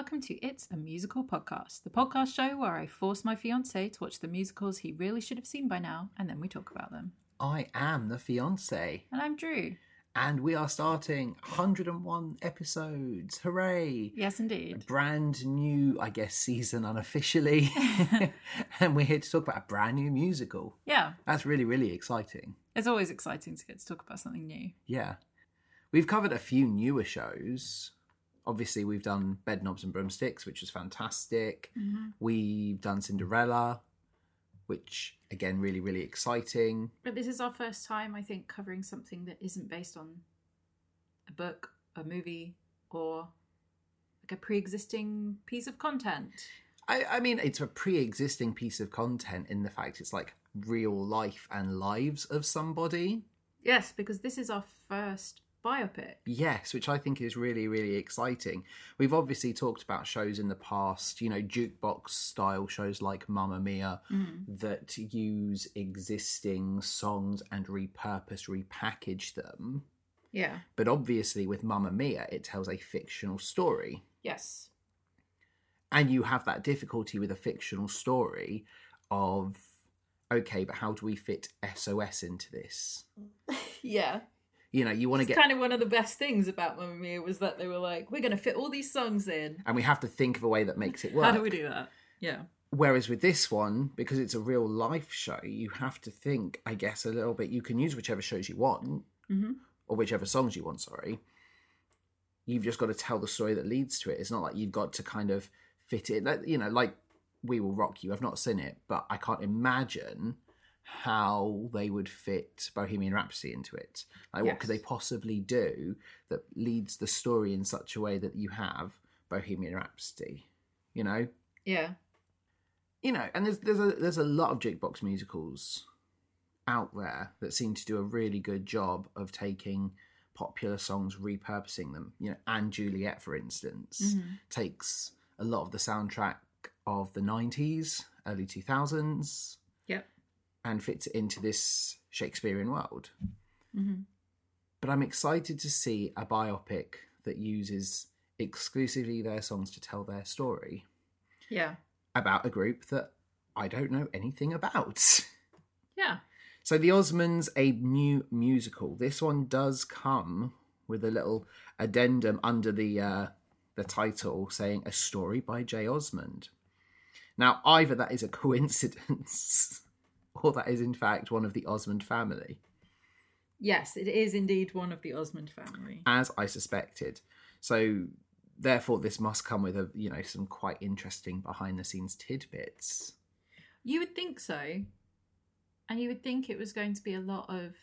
Welcome to It's a Musical Podcast, the podcast show where I force my fiance to watch the musicals he really should have seen by now, and then we talk about them. I am the fiance, And I'm Drew. and we are starting 101 episodes. Hooray! Yes, A indeed. brand new, I guess, season unofficially. and we're here to talk about a brand new musical. Yeah, That's really, really exciting. it's always exciting to get to talk about something new. Yeah. We've covered a few newer shows. Obviously, we've done Bedknobs and Broomsticks, which was fantastic. Mm-hmm. We've done Cinderella, which, again, really, really exciting. But this is our first time, I think, covering something that isn't based on a book, a movie, or like a pre existing piece of content. I, I mean, it's a pre-existing piece of content in the fact it's like real life and lives of somebody. Yes, because this is our first biopic. Yes, which I think is really, really exciting. We've obviously talked about shows in the past, you know, jukebox style shows like Mamma Mia mm-hmm. that use existing songs and repurpose, repackage them. Yeah. But obviously, with Mamma Mia, it tells a fictional story. Yes. and you have that difficulty with a fictional story of okay but how do we fit sos into this Yeah. You know you want to get kind of one of the best things about Mamma Mia was that they were like, we're going to fit all these songs in. and we have to think of a way that makes it work How do we do that? Yeah. whereas with this one because it's a real life show you have to think i guess a little bit you can use whichever shows you want Mhm. or whichever songs you want sorry you've just got to tell the story that leads to it it's not like you've got to kind of fit it you know like we will rock you i've not seen it but i can't imagine how they would fit bohemian rhapsody into it like what could they possibly do that leads the story in such a way that you have bohemian rhapsody you know Yeah. you know, and there's there's a there's a lot of jukebox musicals out there that seem to do a really good job of taking popular songs, repurposing them. You know, and Juliet, for instance, mm-hmm. takes a lot of the soundtrack of the '90s, early 2000s, Yep. And fits it into this Shakespearean world. Mhm. But I'm excited to see a biopic that uses exclusively their songs to tell their story Yeah. about a group that I don't know anything about. Yeah. So The Osmonds, a new musical. This one does come with a little addendum under the uh, the title saying a story by Jay Osmond. Now, either that is a coincidence or that is in fact one of the Osmond family, Yes, it is indeed one of the Osmond family. as I suspected. So therefore this must come with a you know some quite interesting behind the scenes tidbits. You would think so. And you would think it was going to be a lot of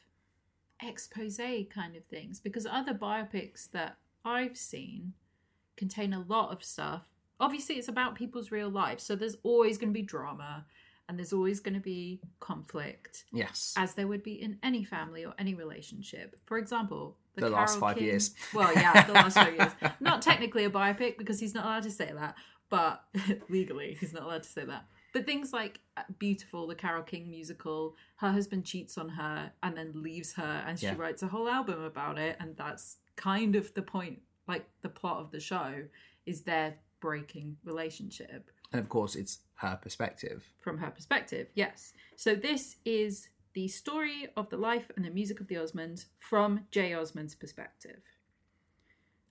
expose kind of things because other biopics that I've seen contain a lot of stuff. Obviously, it's about people's real lives, so there's always going to be drama and there's always going to be conflict, Yes. as there would be in any family or any relationship. For example, The last five King- years. Well, yeah, the last five years. Not technically a biopic because he's not allowed to say that, but legally he's not allowed to say that. But things like uh, Beautiful, the Carole King musical, her husband cheats on her and then leaves her, and she Yeah. writes a whole album about it, and that's kind of the point, like the plot of the show, is their breaking relationship And of course it's her perspective. from her perspective. Yes. So this is the story of the life and the music of the Osmonds from Jay Osmond's perspective.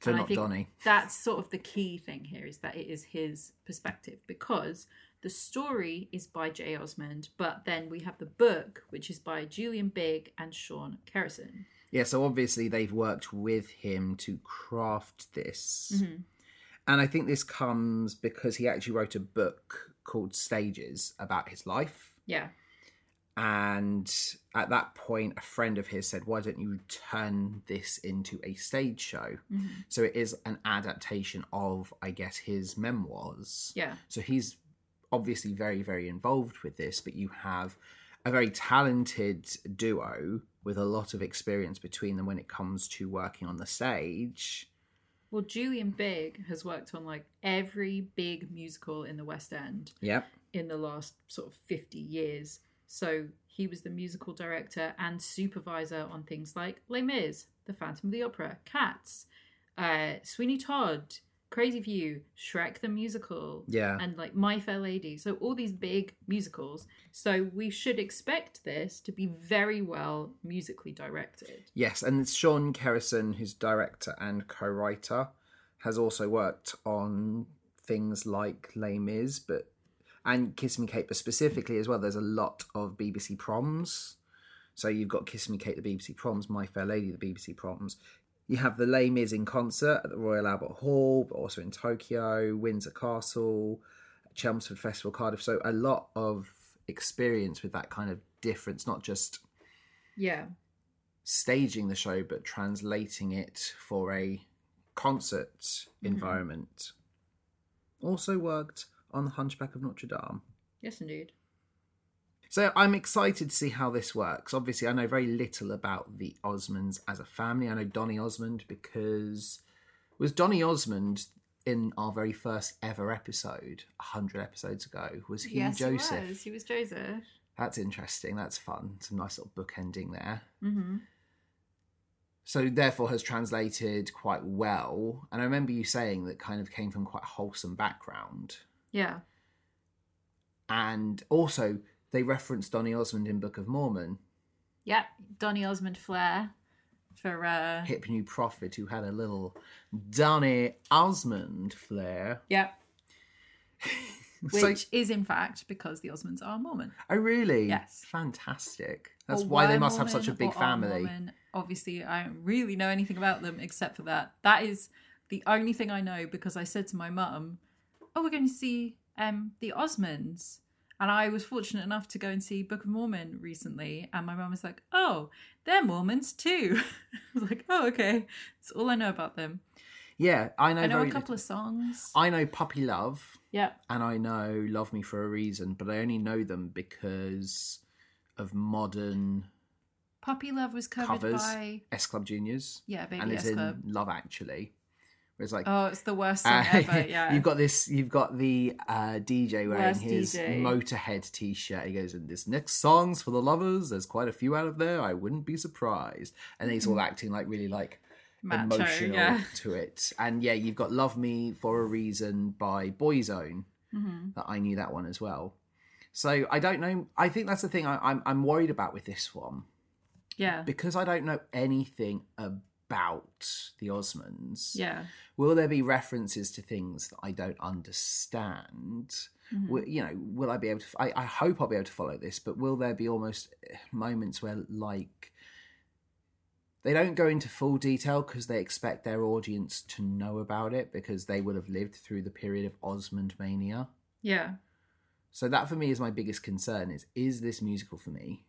So And I not think Donny. That's sort of the key thing here is that it is his perspective because the story is by Jay Osmond, but then we have the book, which is by Julian Bigg and Shaun Kerrison. Yeah, so obviously they've worked with him to craft this. Mm-hmm. And I think this comes because he actually wrote a book called Stages about his life. Yeah. And at that point, a friend of his said, Why don't you turn this into a stage show? Mm-hmm. So it is an adaptation of, I guess, his memoirs. Yeah. So he's obviously very, very involved with this, but you have a very talented duo with a lot of experience between them when it comes to working on the stage. Well, Julian Bigg has worked on like every big musical in the West End Yep. in the last sort of 50 years. So he was the musical director and supervisor on things like Les Mis, The Phantom of the Opera, Cats, uh, Sweeney Todd, Crazy for You, Shrek the Musical, Yeah. and like My Fair Lady. So all these big musicals. So we should expect this to be very well musically directed. Yes, and it's Shaun Kerrison, who's director and co-writer, has also worked on things like Les Mis, but and Kiss Me Kate, but specifically as well. There's a lot of BBC proms. So you've got Kiss Me Kate, the BBC proms, My Fair Lady, the BBC proms. You have the Les Mis in concert at the Royal Albert Hall, but also in Tokyo, Windsor Castle, Chelmsford Festival, Cardiff. So a lot of experience with that kind of difference, not just Yeah. staging the show but translating it for a concert mm-hmm. environment. Also worked on The Hunchback of Notre Dame. Yes, indeed. So I'm excited to see how this works. Obviously, I know very little about the Osmonds as a family. I know Donny Osmond because was Donny Osmond in our very first ever episode, hundred episodes ago. Was he yes, Joseph? he was. He was Joseph. That's interesting. That's fun. Some nice little book ending there. Mm-hmm. so therefore has translated quite well and i remember you saying that kind of came from quite a wholesome background Yeah. and also they referenced donny osmond in book of mormon Yeah. Donny Osmond Flair for uh hip new prophet who had a little donny osmond flair Yeah. so Which is in fact because the Osmonds are Mormon. oh really Yes. fantastic that's Or why they must have such a big family Mormon. Obviously, I don't really know anything about them except for that. That is the only thing I know because I said to my mum, "Oh, we're going to see um, the Osmonds," and I was fortunate enough to go and see Book of Mormon recently, and my mum was like, "Oh, they're Mormons too." I was like, "Oh, okay." That's all I know about them. yeah i know, I know a couple of songs. i know puppy love Yeah. and I know Love Me for a Reason, but I only know them because of modern Puppy Love was covered covers. by S Club Juniors, yeah, Baby and it's S in Love Actually. Whereas like Oh, it's the worst song uh, ever. Yeah. you've got this, you've got the uh, DJ wearing his DJ. Motorhead T-shirt. He goes, "And this next song's for the lovers. There's quite a few out of there. I wouldn't be surprised." And he's all acting like really like Mm-hmm. Macho, emotional yeah. to it. And yeah, you've got "Love Me for a Reason" by Boyzone. Mhm. That I knew that one as well. So I don't know. I think that's the thing I, I'm I'm worried about with this one Yeah. because I don't know anything about the Osmonds. Yeah. Will there be references to things that I don't understand? Mhm. Will, you know, will I be able to? I, I hope I'll be able to follow this, but will there be almost eh, moments where, like, they don't go into full detail because they expect their audience to know about it because they will have lived through the period of Osmond mania. Yeah. So that for me is my biggest concern: is is this musical for me,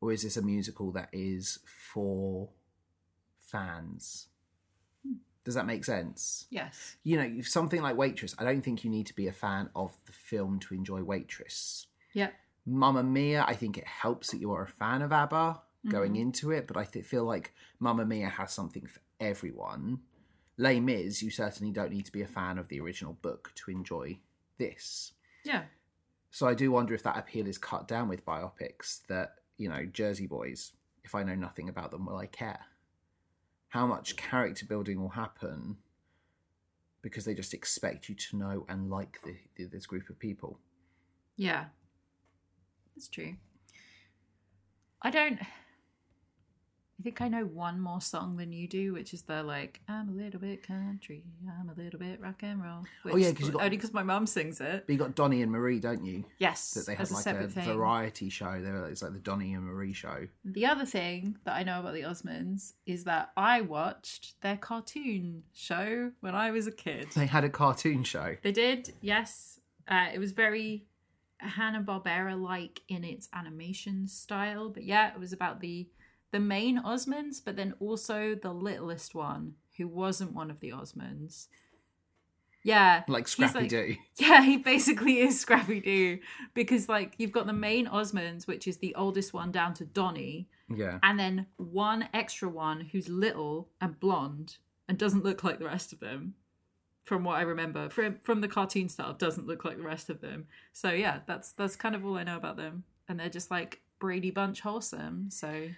or is this a musical that is for fans? Does that make sense? Yes. You know, something like Waitress. I don't think you need to be a fan of the film to enjoy Waitress. Yeah. Mamma Mia, I think it helps that you are a fan of ABBA going Mhm. into it, but I th- feel like Mamma Mia has something for everyone. Les Mis, you certainly don't need to be a fan of the original book to enjoy this. Yeah. So I do wonder if that appeal is cut down with biopics that, you know, Jersey Boys, if I know nothing about them, will I care? How much character building will happen because they just expect you to know and like the, the, this group of people? Yeah. That's true. I don't. I think I know one more song than you do, which is the like "I'm a little bit country, I'm a little bit rock and roll." Oh, yeah, 'cause you got- only because my mum sings it. But you got Donny and Marie, don't you? Yes, That they have as a like a, variety show. They're, it's like the Donny and Marie show. The other thing that I know about the Osmonds is that I watched their cartoon show when I was a kid. They had a cartoon show. They did, yes. Uh, it was very Hanna Barbera like in its animation style, but yeah, it was about the the main Osmonds, but then also the littlest one who wasn't one of the Osmonds. Yeah, Like Scrappy like- Doo. yeah, he basically is Scrappy Doo because like you've got the main Osmonds, which is the oldest one down to Donny, Yeah. and then one extra one who's little and blonde and doesn't look like the rest of them from what i remember from from the cartoon style doesn't look like the rest of them so yeah that's that's kind of all i know about them and they're just like brady bunch wholesome so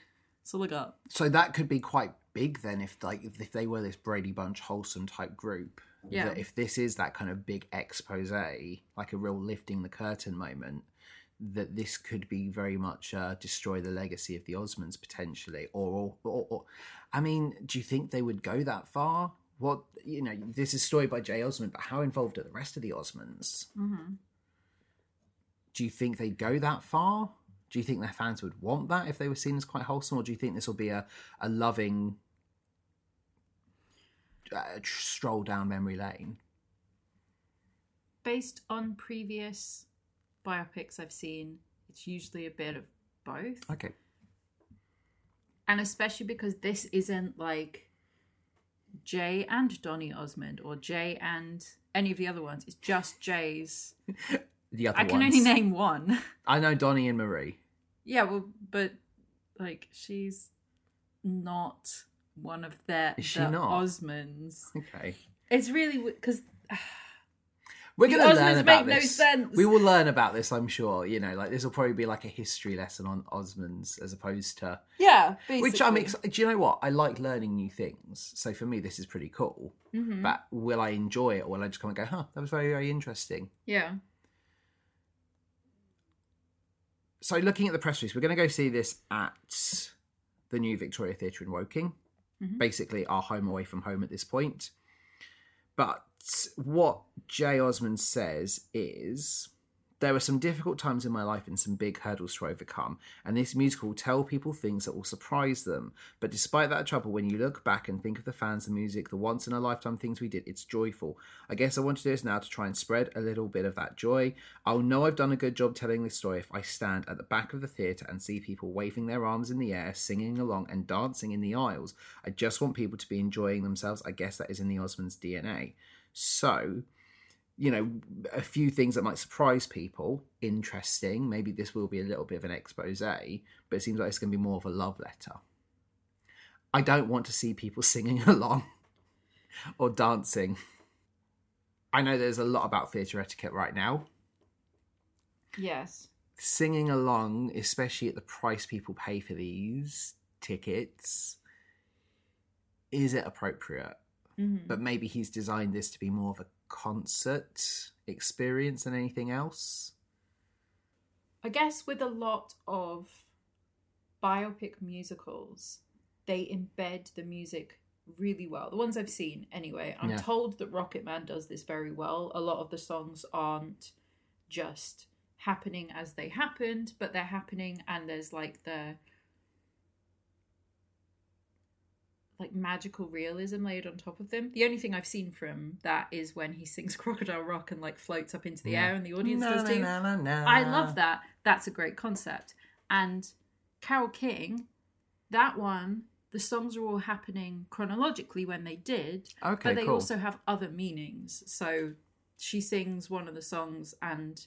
all i got So that could be quite big then if like if they were this Brady Bunch wholesome type group. Yeah. That if this is that kind of big expose, like a real lifting the curtain moment, that this could be very much uh, destroy the legacy of the Osmonds potentially, or, or, or, I mean, do you think they would go that far? What you know, this is story by Jay Osmond, but how involved are the rest of the Osmonds? Mm-hmm. Do you think they'd go that far? Do you think their fans would want that if they were seen as quite wholesome, or do you think this will be a a loving uh, stroll down memory lane? Based on previous biopics I've seen, it's usually a bit of both. Okay. And especially because this isn't like Jay and Donny Osmond or Jay and any of the other ones. It's just Jay's. The other I can ones. only name one. I know Donny and Marie. yeah, well, but like she's not one of their Is she the not? Osmonds. Okay. It's really because We're going to learn about make no this. sense. We will learn about this, I'm sure. You know, like this will probably be like a history lesson on Osmonds as opposed to yeah, which I'm basically. excited. Do you know what? I like learning new things. So for me, this is pretty cool. Mhm. But will I enjoy it, or will I just come and go, "Huh, that was very, very interesting"? yeah. So looking at the press release, we're going to go see this at the new Victoria Theatre in Woking. Mhm. Basically, our home away from home at this point. But what Jay Osmond says is there are some difficult times in my life and some big hurdles to overcome, and this musical will tell people things that will surprise them. But despite that trouble, when you look back and think of the fans, the music, the once in a lifetime things we did, it's joyful. I guess I want to do this now to try and spread a little bit of that joy. I'll know I've done a good job telling this story if I stand at the back of the theatre and see people waving their arms in the air, singing along, and dancing in the aisles. I just want people to be enjoying themselves. I guess that is in the Osmonds' DNA. So, you know, a few things that might surprise people. Interesting. Maybe this will be a little bit of an expose, but it seems like it's going to be more of a love letter. I don't want to see people singing along or dancing. I know there's a lot about theatre etiquette right now. Yes. Singing along, especially at the price people pay for these tickets, is it appropriate? Mhm. but maybe he's designed this to be more of a concert experience than anything else. I guess with a lot of biopic musicals, they embed the music really well. The ones I've seen, anyway. I'm Yeah. told that Rocket Man does this very well. A lot of the songs aren't just happening as they happened, but they're happening and there's like the like magical realism layered on top of them. The only thing I've seen from that is when he sings Crocodile Rock and like floats up into the Yeah. air and the audience Na, does na, too. na, na. I love that. That's a great concept. And Carole King, that one, the songs are all happening chronologically when they did, Okay, but they cool. also have other meanings. So she sings one of the songs, and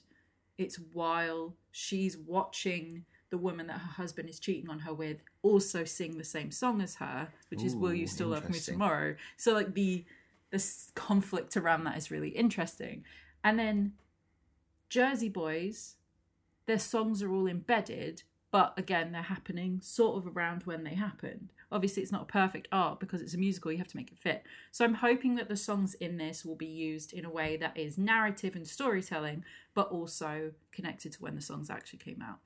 it's while she's watching the woman that her husband is cheating on her with also sing the same song as her, which is "Will You Still Love Me. Tomorrow?" So like the this conflict around that is really interesting. And then Jersey Boys, their songs are all embedded, but again, they're happening sort of around when they happened. Obviously, it's not a perfect art because it's a musical, you have to make it fit. So I'm hoping that the songs in this will be used in a way that is narrative and storytelling, but also connected to when the songs actually came out.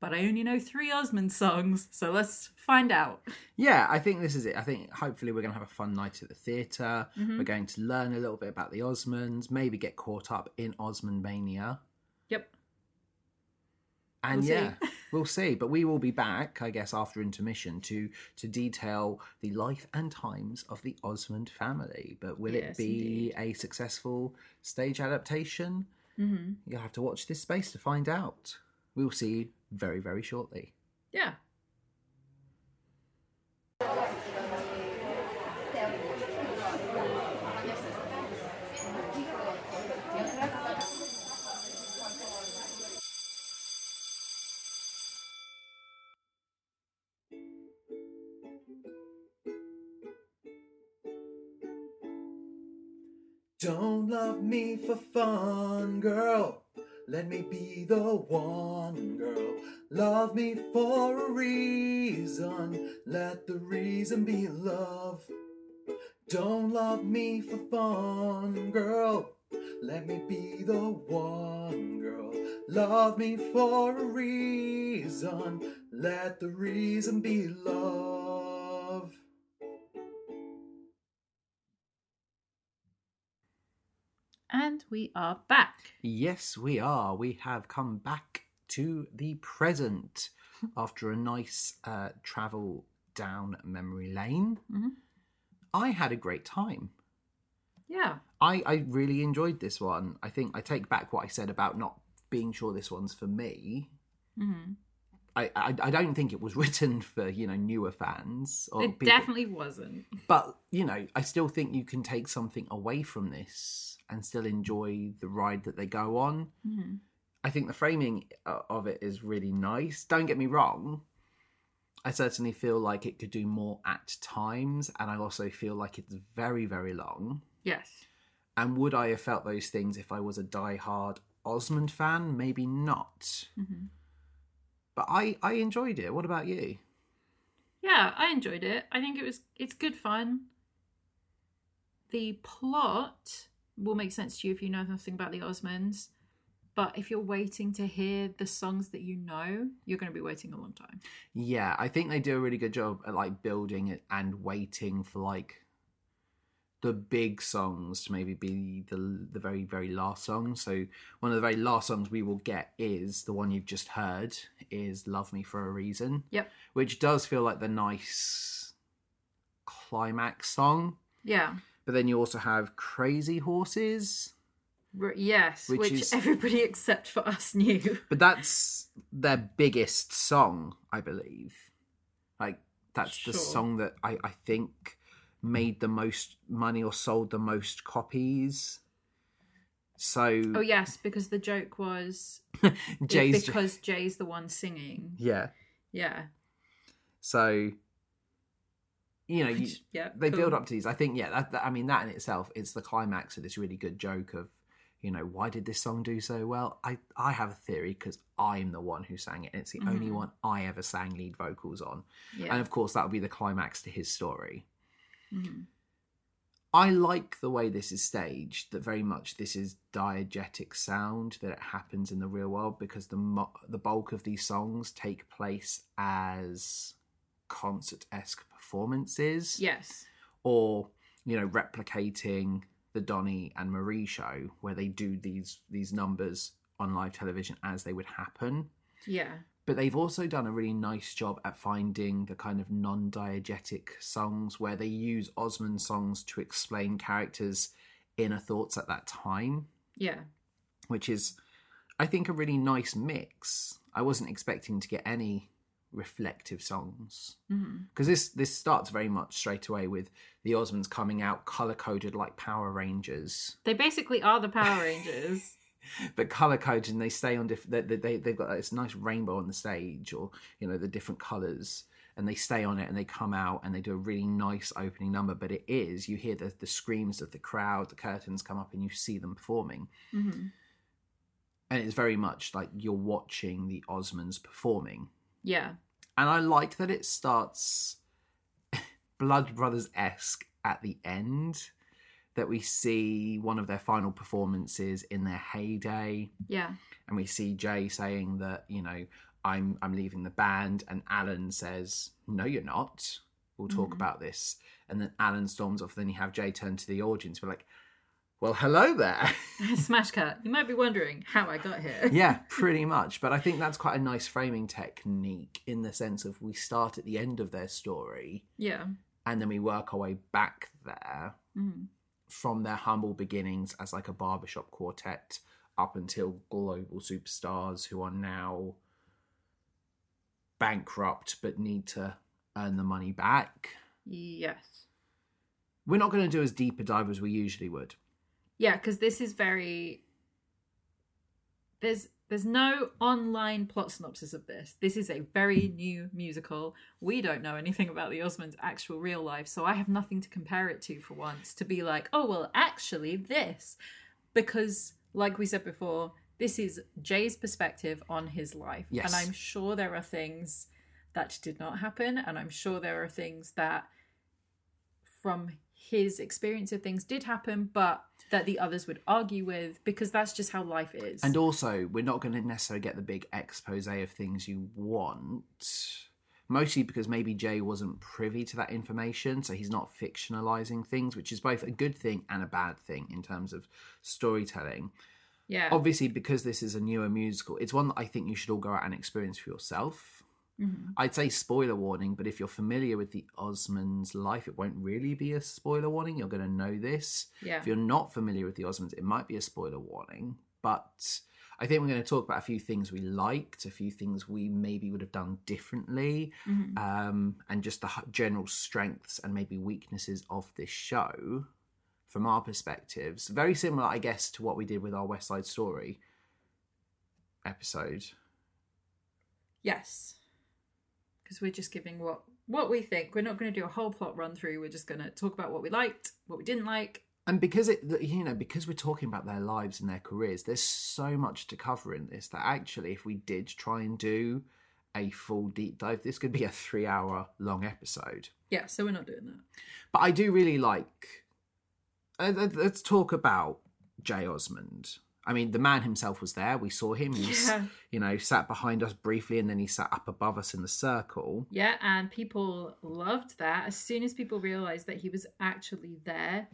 But I only know three Osmond songs, so let's find out. Yeah, I think this is it. I think hopefully we're going to have a fun night at the theater Mm-hmm. We're going to learn a little bit about the Osmonds, maybe get caught up in Osmond mania. Yep. And We'll see. yeah, we'll see. But we will be back, I guess, after intermission to to detail the life and times of the Osmond family. But will Yes, it be a successful stage adaptation? Mm-hmm. You'll have to watch this space to find out. We'll see very, very shortly. Yeah. Don't love me for fun, girl. Let me be the one, girl. Love me for a reason. Let the reason be love. Don't love me for fun, girl. Let me be the one, girl. Love me for a reason. Let the reason be love. And we are back. Yes, we are. We have come back to the present after a nice uh, travel down memory lane. Mhm. I had a great time. Yeah. I, I really enjoyed this one. I think I take back what I said about not being sure this one's for me. hmm I, I, I don't think it was written for you know newer fans or It people- definitely wasn't. but you know I still think you can take something away from this and still enjoy the ride that they go on. hmm I think the framing uh, of it is really nice. Don't get me wrong. I certainly feel like it could do more at times, and I also feel like it's very, very long. Yes. And would I have felt those things if I was a die-hard Osmond fan? Maybe not. hmm But I, I enjoyed it. What about you? Yeah, I enjoyed it. I think it was it's good fun. The plot will make sense to you if you know nothing about the Osmonds. But if you're waiting to hear the songs that you know, you're going to be waiting a long time. Yeah, I think they do a really good job at like building it and waiting for like the big songs to maybe be the the very very last song. So one of the very last songs we will get is the one you've just heard is "Love Me for a Reason," Yep. which does feel like the nice climax song. Yeah. But then you also have "Crazy Horses," R- yes, Which which, is- everybody except for us knew. but that's their biggest song, I believe. Like that's the song that I, I think made the most money or sold the most copies. So Oh yes, because the joke was Jay's because Jay's the one singing. yeah. Yeah. So you know, you, yeah. they cool. build up to these. I think yeah, that, that I mean that in itself, it's the climax of this really good joke of you know why did this song do so well? I I have a theory because I'm the one who sang it, and it's the only Mhm. one I ever sang lead vocals on. Yeah. And of course, that would be the climax to his story. Mhm. I like the way this is staged. That very much this is diegetic sound that it happens in the real world because the mo- the bulk of these songs take place as concert esque performances, Yes. or you know replicating the Donny and Marie show where they do these these numbers on live television as they would happen Yeah. But they've also done a really nice job at finding the kind of non-diegetic songs where they use Osmond songs to explain characters' inner thoughts at that time, Yeah. which is, I think, a really nice mix. I wasn't expecting to get any reflective songs mm-hmm. because this this starts very much straight away with the Osmonds coming out color coded like Power Rangers They basically are the Power Rangers. but color coded and they stay on different they, they, they've got this nice rainbow on the stage or you know the different colors and they stay on it and they come out and they do a really nice opening number. But it is you hear the, the screams of the crowd the curtains come up and you see them performing. Hmm and it's very much like you're watching the osmonds performing. Yeah. and i like that it starts blood brothers-esque at the end that we see one of their final performances in their heyday Yeah. and we see Jay saying that you know I'm I'm leaving the band, and Alan says no, you're not. We'll talk Mhm. about this, and then Alan storms off. Then you have Jay turn to the audience, We're like, "Well, hello there." Smash cut. You might be wondering how I got here. yeah, pretty much. But I think that's quite a nice framing technique in the sense of we start at the end of their story, Yeah. and then we work our way back there hmm from their humble beginnings as like a barbershop quartet up until global superstars who are now bankrupt but need to earn the money back. Yes. We're not going to do as deep a dive as we usually would. Yeah, because this is very. There's there's no online plot synopsis of this. This is a very new musical. We don't know anything about the Osmonds' actual real life, so I have nothing to compare it to for once. To be like, oh well, actually this, because like we said before, this is Jay's perspective on his life. Yes. And I'm sure there are things that did not happen. And I'm sure there are things that, from his experience of things, did happen, but that the others would argue with because that's just how life is. And also, we're not going to necessarily get the big expose of things you want, mostly because maybe Jay wasn't privy to that information, so he's not fictionalizing things, which is both a good thing and a bad thing in terms of storytelling. yeah. Obviously, because this is a newer musical, it's one that I think you should all go out and experience for yourself. Mhm. I'd say spoiler warning, but if you're familiar with the Osmonds' life, it won't really be a spoiler warning. You're going to know this. Yeah. If you're not familiar with the Osmonds, it might be a spoiler warning. But I think we're going to talk about a few things we liked, a few things we maybe would have done differently, Mhm. um, and just the general strengths and maybe weaknesses of this show from our perspectives. Very similar, I guess, to what we did with our West Side Story episode. Yes. Because we're just giving what what we think. We're not going to do a whole plot run through. We're just going to talk about what we liked, what we didn't like. and because it you know because we're talking about their lives and their careers there's so much to cover in this that actually if we did try and do a full deep dive this could be a three hour long episode Yeah, so we're not doing that. but i do really like uh, let- let's talk about jay osmond i mean the man himself was there we saw him he Yeah. you know sat behind us briefly and then he sat up above us in the circle Yeah, and people loved that. As soon as people realized that he was actually there,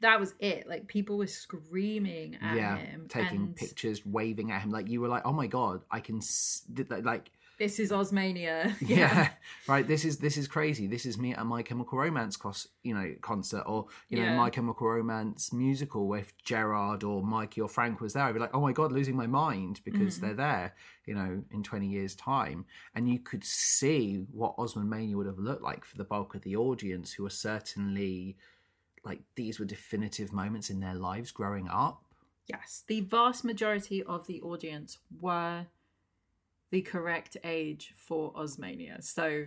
that was it. Like people were screaming at yeah him, taking and pictures waving at him like you were like oh my god i can s- like This is Osmania. yeah. right this is this is crazy. This is me at my chemical romance cos- you know concert or you know my chemical romance musical if gerard or mikey or frank was there. I'd be like oh my god losing my mind because Mhm. they're there you know in 20 years time. And you could see what osmond mania would have looked like for the bulk of the audience who are certainly like these were definitive moments in their lives growing up. Yes, the vast majority of the audience were the correct age for Osmania. So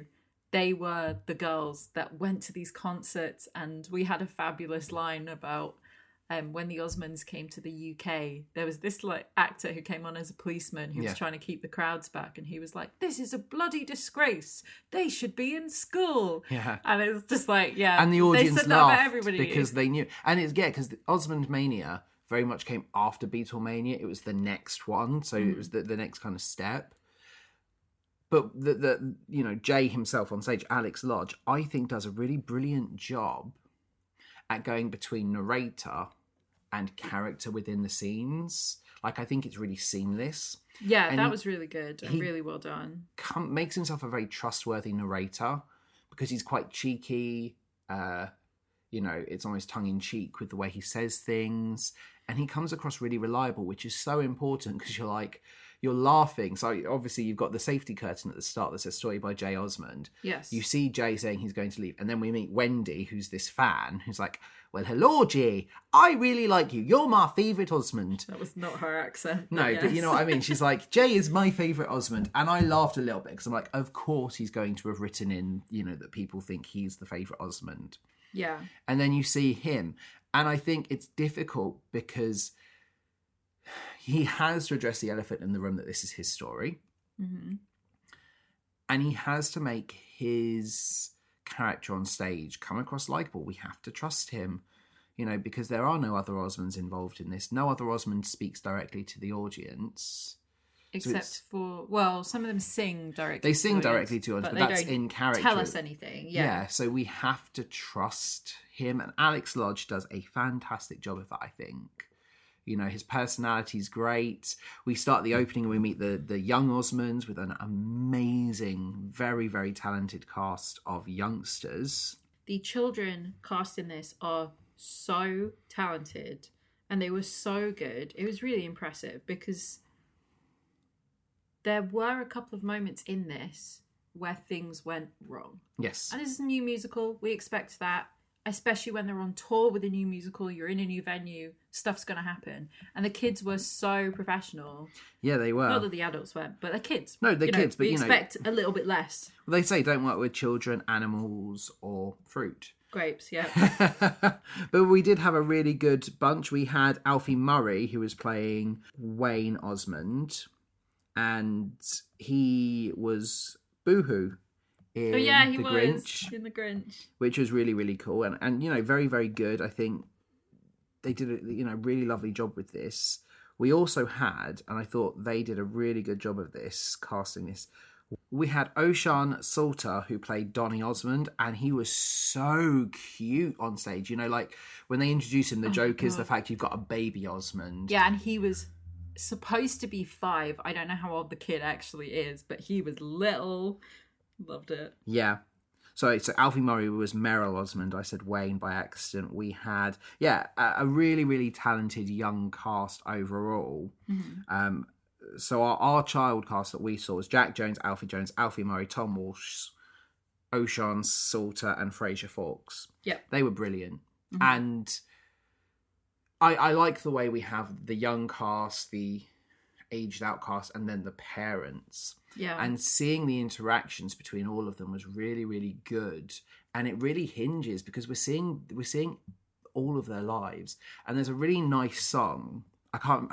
they were the girls that went to these concerts, and we had a fabulous line about um, when the Osmonds came to the UK. There was this like actor who came on as a policeman who Yeah. was trying to keep the crowds back, and he was like, "This is a bloody disgrace. They should be in school." yeah And it was just like, yeah, and the they audience laughed everybody because they knew. And it's yeah, because Osmond Mania very much came after Beatlemania. It was the next one, so Mm. it was the, the next kind of step. But the, the you know Jay himself on stage, Alex Lodge, I think does a really brilliant job at going between narrator and character within the scenes. Like I think it's really seamless. yeah, and that was really good and really well done. com- makes himself a very trustworthy narrator because he's quite cheeky. Uh, you know, it's almost tongue in cheek with the way he says things, and he comes across really reliable, which is so important because you're like, you're laughing. So obviously, you've got the safety curtain at the start that says "Story by Jay Osmond." Yes, You see Jay saying he's going to leave, and then we meet Wendy, who's this fan, who's like, "Well, hello, Jay. I really like you. You're my favourite Osmond." That was not her accent. No, but you know what I mean. She's like, Jay is my favorite Osmond, and I laughed a little bit because I'm like, of course he's going to have written in, you know, that people think he's the favorite Osmond, Yeah, and then you see him, and I think it's difficult because he has to address the elephant in the room that this is his story, hmm and he has to make his character on stage come across likable. We have to trust him. You know, because there are no other Osmonds involved in this. No other Osmond speaks directly to the audience. except it's- for well, some of them sing directly. They sing directly to us, but, they that's in character. Tell us anything. yeah. Yeah, so we have to trust him. And Alex Lodge does a fantastic job of that, I think. You know, his personality's great. We start the opening and we meet the the young Osmonds with an amazing, very, very talented cast of youngsters. the children cast in this are so talented, and they were so good. It was really impressive because there were a couple of moments in this where things went wrong. Yes. And this is a new musical. We expect that. especially when they're on tour with a new musical, you're in a new venue, stuff's going to happen. And the kids were so professional. Yeah, they were. Not that the adults weren't, but they're kids. No, You know, kids, but you know- expect a little bit less. They say don't work with children, animals, or fruit. Grapes, yeah. but we did have a really good bunch. We had Alfie Murray, who was playing Wayne Osmond, and he was Boohoo in oh yeah, he The was Grinch, in the Grinch. which was really really cool and and you know very very good. I think they did a you know really lovely job with this. We also had, and I thought they did a really good job of this casting this. We had Oshan Salter who played Donny Osmond, and he was so cute on stage. You know, like when they introduce him, the Oh joke is the fact you've got a baby Osmond. Yeah, and he was supposed to be five. I don't know how old the kid actually is, but he was little. Loved it. Yeah. So, so Alfie Murray was Merrill Osmond. I said Wayne by accident. We had, yeah, a, a really, really talented young cast overall. Um, so our, our child cast that we saw was Jack Jones, Alfie Jones, Alfie Murray, Tom Walsh, O'Shawn Salter, and Fraser Fawkes. Yeah. They were brilliant. Mhm. And I, I like the way we have the young cast, the aged out cast, and then the parents. Yeah. and seeing the interactions between all of them was really really good. And it really hinges because we're seeing we're seeing all of their lives. And there's a really nice song. I can't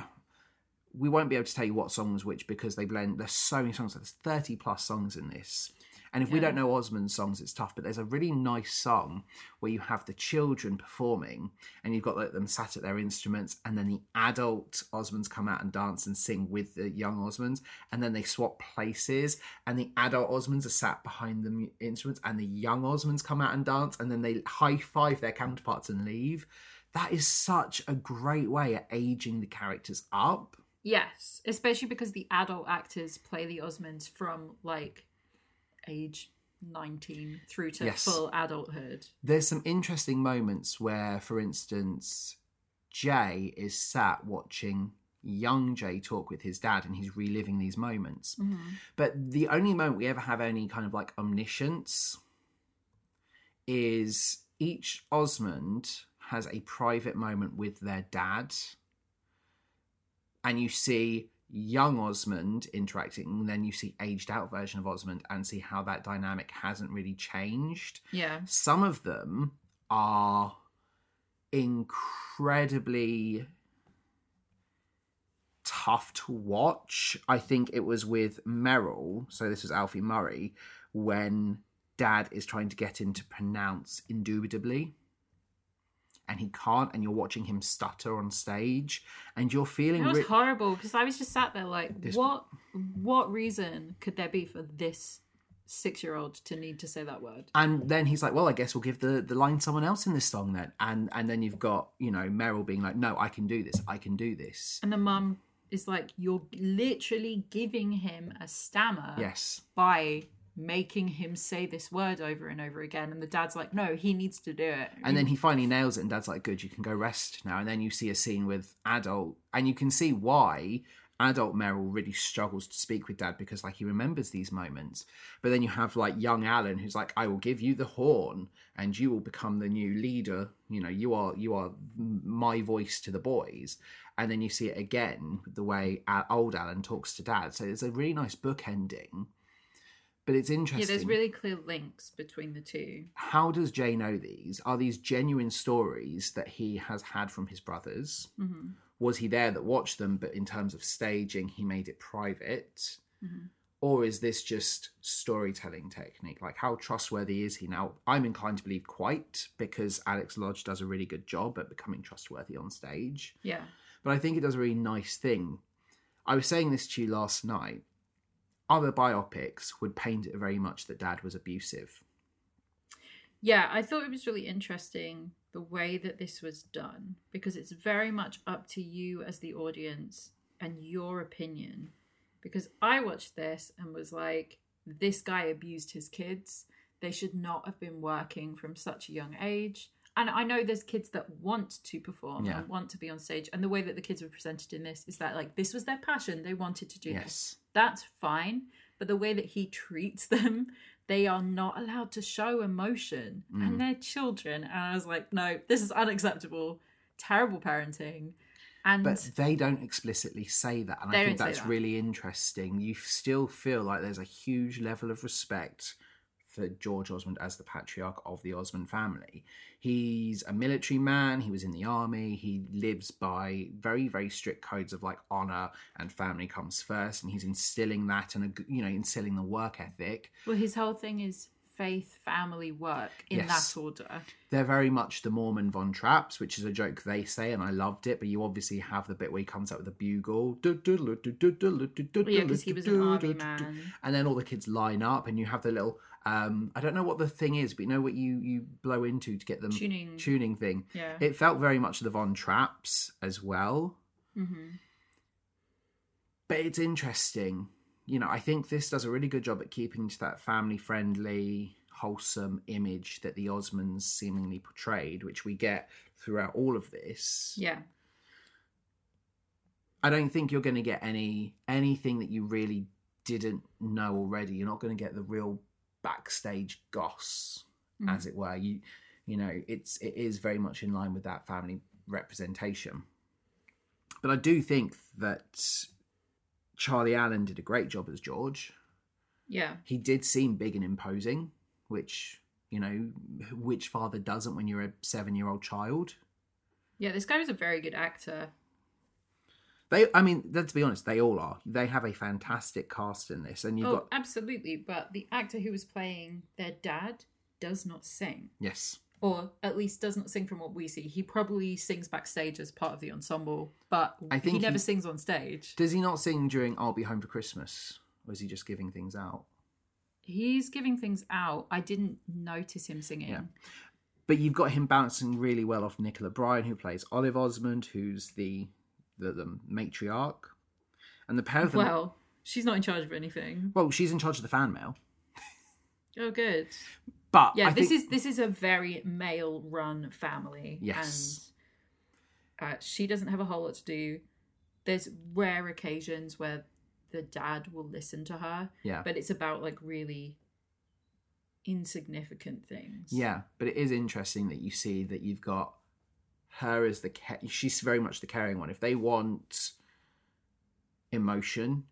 we won't be able to tell you what song was which because they blend there's so many songs there's 30 plus songs in this and if we don't know Osmond's songs, it's tough. But there's a really nice song where you have the children performing, and you've got like, them sat at their instruments, and then the adult Osmonds come out and dance and sing with the young Osmonds, and then they swap places, and the adult Osmonds are sat behind the instruments, and the young Osmonds come out and dance, and then they high five their counterparts and leave. That is such a great way at aging the characters up. Yes, especially because the adult actors play the Osmonds from like age 19 through to Yes. full adulthood. there's some interesting moments where, for instance, Jay is sat watching young Jay talk with his dad and he's reliving these moments. Mm-hmm. But the only moment we ever have any kind of like omniscience is each Osmond has a private moment with their dad. And you see young Osmond interacting, and then you see aged out version of Osmond and see how that dynamic hasn't really changed Yeah. some of them are incredibly tough to watch. I think it was with Merrill, so this was Alfie Murray, when dad is trying to get him to pronounce indubitably. And he can't, and you're watching him stutter on stage, and you're feeling It was re- horrible because I was just sat there like, This- what what reason could there be for this six year old to need to say that word? and then he's like, "Well, I guess we'll give the the line someone else in this song then." And and then you've got you know Merrill being like, "No, I can do this. I can do this." And the mum is like, you're literally giving him a stammer Yes, by making him say this word over and over again. And the dad's like, no, he needs to do it. and then he finally nails it, and Dad's like, "Good, you can go rest now." And then you see a scene with adult, and you can see why adult Merrill really struggles to speak with Dad because like he remembers these moments. But then you have like young Alan who's like, "I will give you the horn, and you will become the new leader. You know, you are you are my voice to the boys." And then you see it again the way uh, old Alan talks to Dad. So it's a really nice book ending. But it's interesting yeah, there's really clear links between the two. how does Jay know these? Are these genuine stories that he has had from his brothers? hmm Was he there that watched them, but in terms of staging, he made it private? Mhm. Or is this just storytelling technique? Like, how trustworthy is he now? I'm inclined to believe quite, because Alex Lodge does a really good job at becoming trustworthy on stage. Yeah. But I think it does a really nice thing. I was saying this to you last night. Other biopics would paint it very much that dad was abusive. Yeah, I thought it was really interesting the way that this was done because it's very much up to you as the audience and your opinion. Because I watched this and was like, this guy abused his kids. They should not have been working from such a young age. And I know there's kids that want to perform Yeah. and want to be on stage. And the way that the kids were presented in this is that, like, this was their passion. They wanted to do this that's fine. but the way that he treats them, they are not allowed to show emotion, Mm. and they're children. And I was like, no, this is unacceptable. Terrible parenting. And But they don't explicitly say that, and I think that's that. really interesting. You still feel like there's a huge level of respect for George Osmond as the patriarch of the Osmond family. He's a military man. He was in the army. He lives by very, very strict codes of like honor and family comes first, and he's instilling that and you know instilling the work ethic. well, his whole thing is faith, family, work in Yes. that order. they're very much the Mormon Von Trapps, which is a joke they say, and I loved it. But you obviously have the bit where he comes out with a bugle. Yeah, because he was an army man. And then all the kids line up, and you have the little. Um, I don't know what the thing is, but you know what you you blow into to get them Tuning. tuning thing. Yeah. It felt very much the Von Trapps as well. hmm but it's interesting. You know, I think this does a really good job at keeping to that family friendly, wholesome image that the Osmonds seemingly portrayed, which we get throughout all of this. Yeah. I don't think you're going to get any anything that you really didn't know already. You're not going to get the real backstage goss, Mhm. as it were. You you know, it's it is very much in line with that family representation. But I do think that Charlie Allen did a great job as George. Yeah. He did seem big and imposing, which you know, which father doesn't when you're a seven year old child? Yeah, this guy was a very good actor. They, I mean, let's be honest, they all are. They have a fantastic cast in this, and you've oh, got absolutely. But the actor who was playing their dad does not sing, yes, or at least does not sing from what we see. He probably sings backstage as part of the ensemble, but I think he never he- sings on stage. Does he not sing during "I'll Be Home for Christmas"? Or is he just giving things out? He's giving things out. I didn't notice him singing. Yeah. But you've got him bouncing really well off Nicola Bryan, who plays Olive Osmond, who's the the, the matriarch, and the pair of them. Well, she's not in charge of anything. well, she's in charge of the fan mail, Oh, good. but Yeah, I this think, is this is a very male-run family. Yes. and uh, she doesn't have a whole lot to do. There's rare occasions where the dad will listen to her, yeah, but it's about like really insignificant things. yeah. But it is interesting that you see that you've got her as the she's very much the caring one. If they want emotion,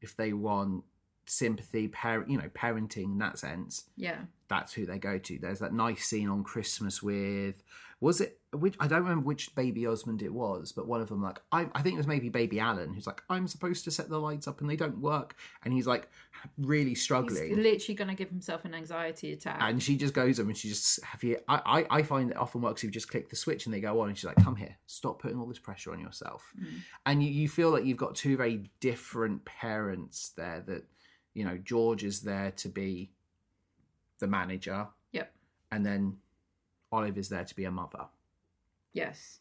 if they want sympathy, parent, you know, parenting in that sense, yeah. that's who they go to. There's that nice scene on Christmas with was it which I don't remember which baby Osmond it was, but one of them like I, I think it was maybe baby Alan who's like I'm supposed to set the lights up and they don't work, and he's like really He's struggling. literally going to give himself an anxiety attack. and she just goes over and she just have you I, I I find it often works if you just click the switch and they go on and she's like come here stop putting all this pressure on yourself Mm. and you, you feel like you've got two very different parents there that you know George is there to be the manager Yep. and then Olive is there to be a mother yes.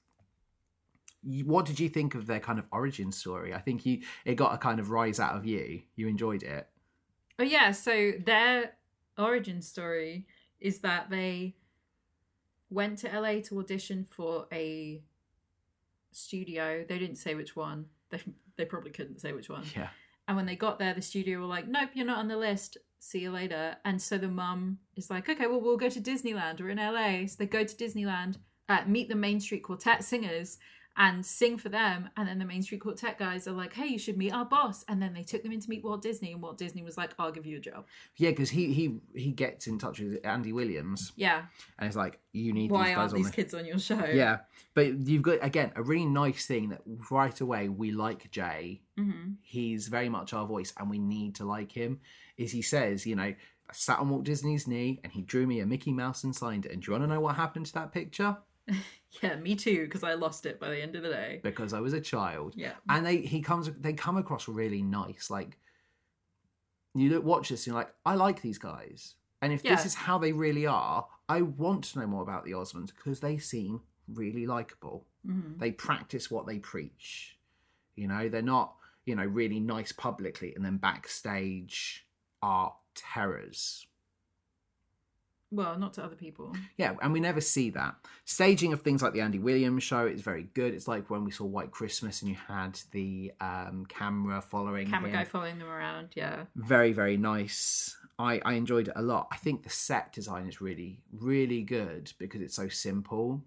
What did you think of their kind of origin story I think you it got a kind of rise out of you you enjoyed it Oh yeah, so their origin story is that they went to LA to audition for a studio. They didn't say which one. They they probably couldn't say which one. yeah And when they got there, the studio were like, "Nope, you're not on the list. See you later." And so the mum is like, "Okay, well, we'll go to Disneyland. We're in LA." So they go to Disneyland, uh, meet the Main Street Quartet singers, and sing for them. And then the Main Street Quartet guys are like, "Hey, you should meet our boss." And then they took them in to meet Walt Disney, and Walt Disney was like, "I'll give you a job." yeah because he he he gets in touch with Andy Williams Yeah. and it's like you need Why these guys aren't on these the kids on your show? Yeah, but you've got again a really nice thing that right away we like Jay. hmm He's very much our voice, and we need to like him. Is he says, you know, I sat on Walt Disney's knee, and he drew me a Mickey Mouse and signed it. And do you want to know what happened to that picture? Yeah, me too. Because I lost it by the end of the day. Because I was a child, Yeah. and they he comes they come across really nice. Like you look watch this, and you're like, I like these guys. And if Yeah. this is how they really are, I want to know more about the Osmonds because they seem really likable. hmm they practice what they preach. You know, they're not, you know, really nice publicly and then backstage are terrors. Well, not to other people. Yeah, and we never see that. Staging of things like the Andy Williams show is very good. It's like when we saw White Christmas and you had the um, camera following Camera him. guy following them around. Yeah. Very, very nice. I, I enjoyed it a lot. I think the set design is really, really good because it's so simple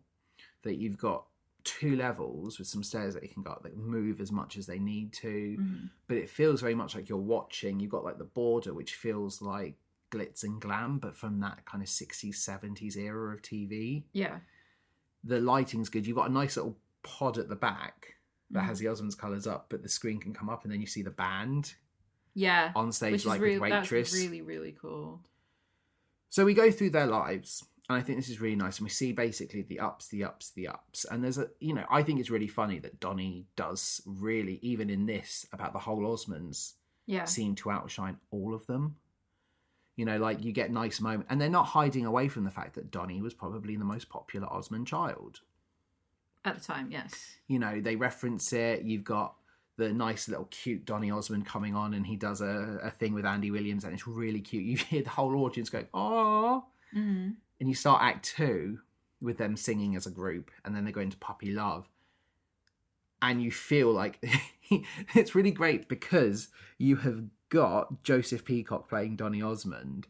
that you've got two levels with some stairs that you can go up that move as much as they need to. Mhm. But it feels very much like you're watching. You've got like the border, which feels like glitz and glam, but from that kind of 60s, 70s era of TV. Yeah. The lighting's good. You've got a nice little pod at the back that Mhm. has the Osmonds colours up, but the screen can come up and then you see the band Yeah. on stage, like really with that's Waitress. really really cool. So we go through their lives, and I think this is really nice. And we see basically the ups, the ups, the ups. And there's a, you know, I think it's really funny that Donny does really, even in this, about the whole Osmonds, Yeah. seem to outshine all of them. You know, like you get nice moments, and they're not hiding away from the fact that Donny was probably the most popular Osmond child. At the time, yes. You know, they reference it. You've got the nice little cute Donny Osmond coming on, and he does a, a thing with Andy Williams, and it's really cute. You hear the whole audience go, "Oh!" hmm and you start act two with them singing as a group and then they go into puppy love and you feel like it's really great because you have got joseph peacock playing donny osmond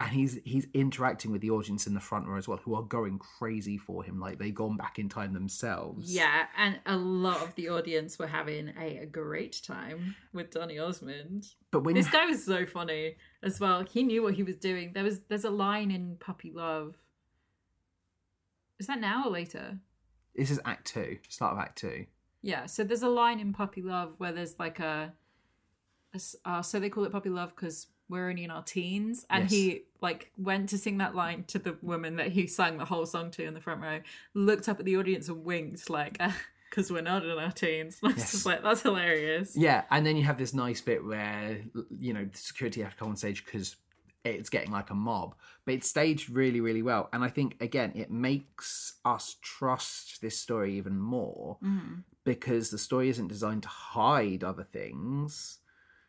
and he's he's interacting with the audience in the front row as well who are going crazy for him like they've gone back in time themselves Yeah, and a lot of the audience were having a, great time with Donny Osmond. but when This guy was so funny as well. He knew what he was doing. There was there's a line in Puppy Love. Is that now or later? this is act two start of act two Yeah, so there's a line in Puppy Love where there's like a, uh, so they call it Puppy Love because we're only in our teens, and Yes. he like went to sing that line to the woman that he sang the whole song to in the front row, looked up at the audience and winked like, because we're not in our teens. Was Yes. just like, that's hilarious. Yeah, and then you have this nice bit where you know the security have to come on stage because it's getting like a mob, but it's staged really, really well. And I think again, it makes us trust this story even more Mhm. because the story isn't designed to hide other things.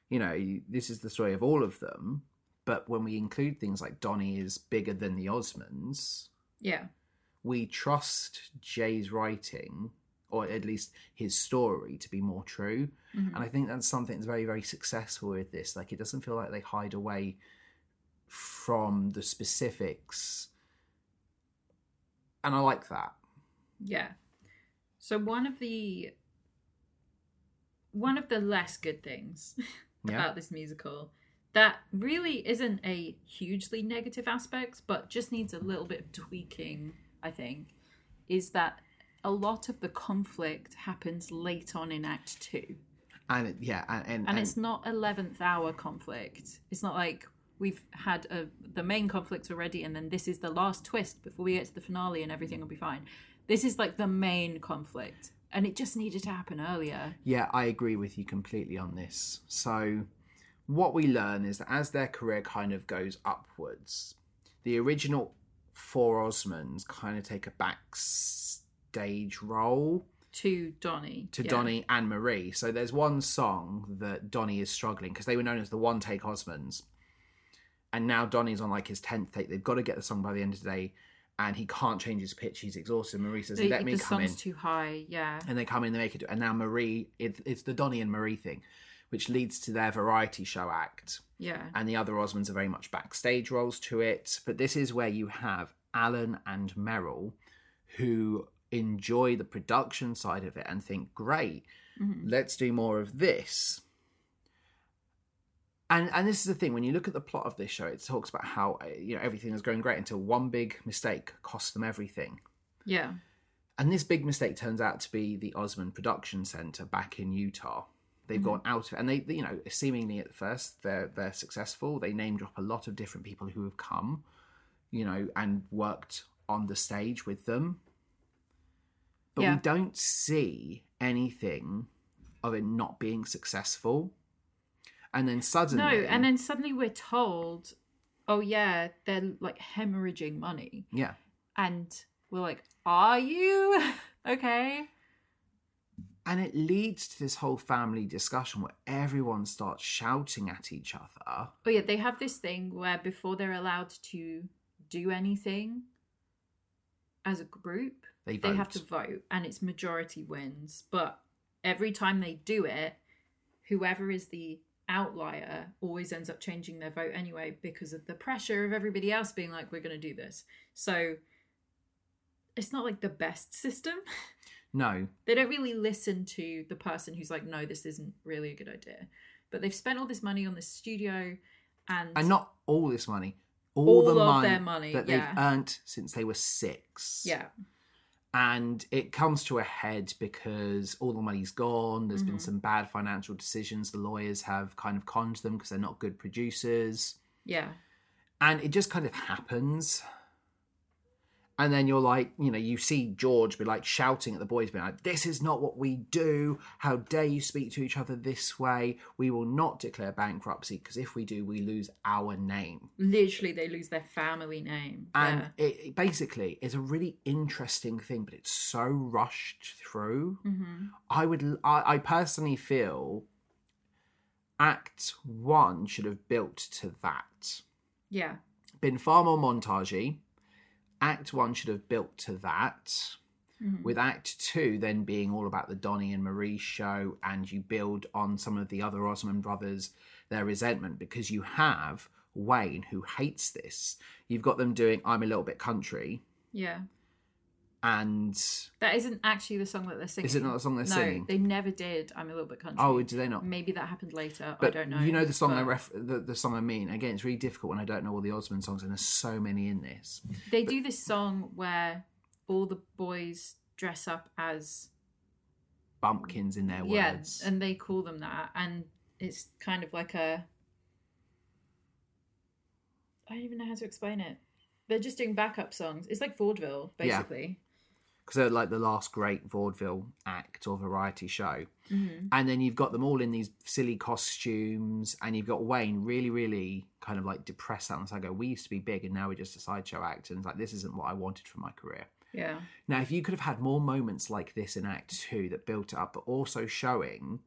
You know, this is the story of all of them. But when we include things like Donny is bigger than the Osmonds, Yeah, we trust Jay's writing, or at least his story, to be more true. Mhm. And I think that's something that's very, very successful with this. Like, it doesn't feel like they hide away from the specifics. And I like that. yeah. So one of the one of the less good things Yeah. about this musical that really isn't a hugely negative aspect, but just needs a little bit of tweaking, I think, is that a lot of the conflict happens late on in Act Two. And it, yeah, and, and, And it's not 11th hour conflict. It's not like we've had a, the main conflict already and then this is the last twist before we get to the finale and everything will be fine. This is like the main conflict. And it just needed to happen earlier. Yeah, I agree with you completely on this. So, what we learn is that as their career kind of goes upwards, the original four Osmonds kind of take a backstage role To Donny. to yeah. Donny and Marie. So, there's one song that Donny is struggling because they were known as the one take Osmonds. And now Donny's on like his 10th take. They've got to get the song by the end of the day. And he can't change his pitch. He's exhausted. Marie says, The, Let me the come in song's too high, yeah. and they come in, they make it, and now Marie, it, it's the Donny and Marie thing, which leads to their variety show act, Yeah. and the other Osmonds are very much backstage roles to it. But this is where you have Alan and Merrill, who enjoy the production side of it and think, great, Mhm. let's do more of this. And and this is the thing when you look at the plot of this show, it talks about how uh, you know everything is going great until one big mistake costs them everything. Yeah. And this big mistake turns out to be the Osmond Production Center back in Utah. They've Mhm. gone out of and they, you know, seemingly at first they're they're successful. They name drop a lot of different people who have come, you know, and worked on the stage with them. But Yeah. we don't see anything of it not being successful. And then suddenly No, and then suddenly we're told, oh, yeah, they're like hemorrhaging money. yeah. And we're like, are you? okay. And it leads to this whole family discussion where everyone starts shouting at each other. Oh yeah, they have this thing where before they're allowed to do anything as a group. They They have to vote, and it's majority wins. But every time they do it, whoever is the outlier always ends up changing their vote anyway because of the pressure of everybody else being like, we're going to do this. So it's not like the best system. No, they don't really listen to the person who's like, no, this isn't really a good idea. But they've spent all this money on this studio and, and not all this money. All, All the of money, their money, that yeah. they've earned since they were six. yeah, and it comes to a head because all the money's gone. There's been Mhm. some bad financial decisions. The lawyers have kind of conned them because they're not good producers, yeah, and it just kind of happens. And then you're like, you know, you see George be like shouting at the boys, being like, "This is not what we do. How dare you speak to each other this way? We will not declare bankruptcy because if we do, we lose our name." literally they lose their family name. And yeah. it, it basically is a really interesting thing, but it's so rushed through. hmm I would, I, I personally feel Act One should have built to that. yeah, Been far more montagey. Act One should have built to that. Mhm. With Act Two then being all about the Donny and Marie show, and you build on some of the other Osmond brothers, their resentment, because you have Wayne who hates this. You've got them doing I'm a Little Bit Country, yeah. And That isn't actually the song that they're singing. is it not the song they're no, singing? they never did. I'm a little bit country. Oh, do they not? Maybe that happened later. But I don't know. you know the song I ref the, the song I mean. Again, it's really difficult when I don't know all the Osmond songs, and there's so many in this. They do this song where all the boys dress up as Bumpkins in their words. yeah, and they call them that, and it's kind of like a. I don't even know how to explain it. They're just doing backup songs. It's like vaudeville, Yeah. Because they're like the last great vaudeville act or variety show. hmm And then you've got them all in these silly costumes, and you've got Wayne really, really kind of like depressed out and I go, We used to be big, and now we're just a sideshow act. And it's like, This isn't what I wanted for my career. Yeah, Now, if you could have had more moments like this in Act Two that built it up, but also showing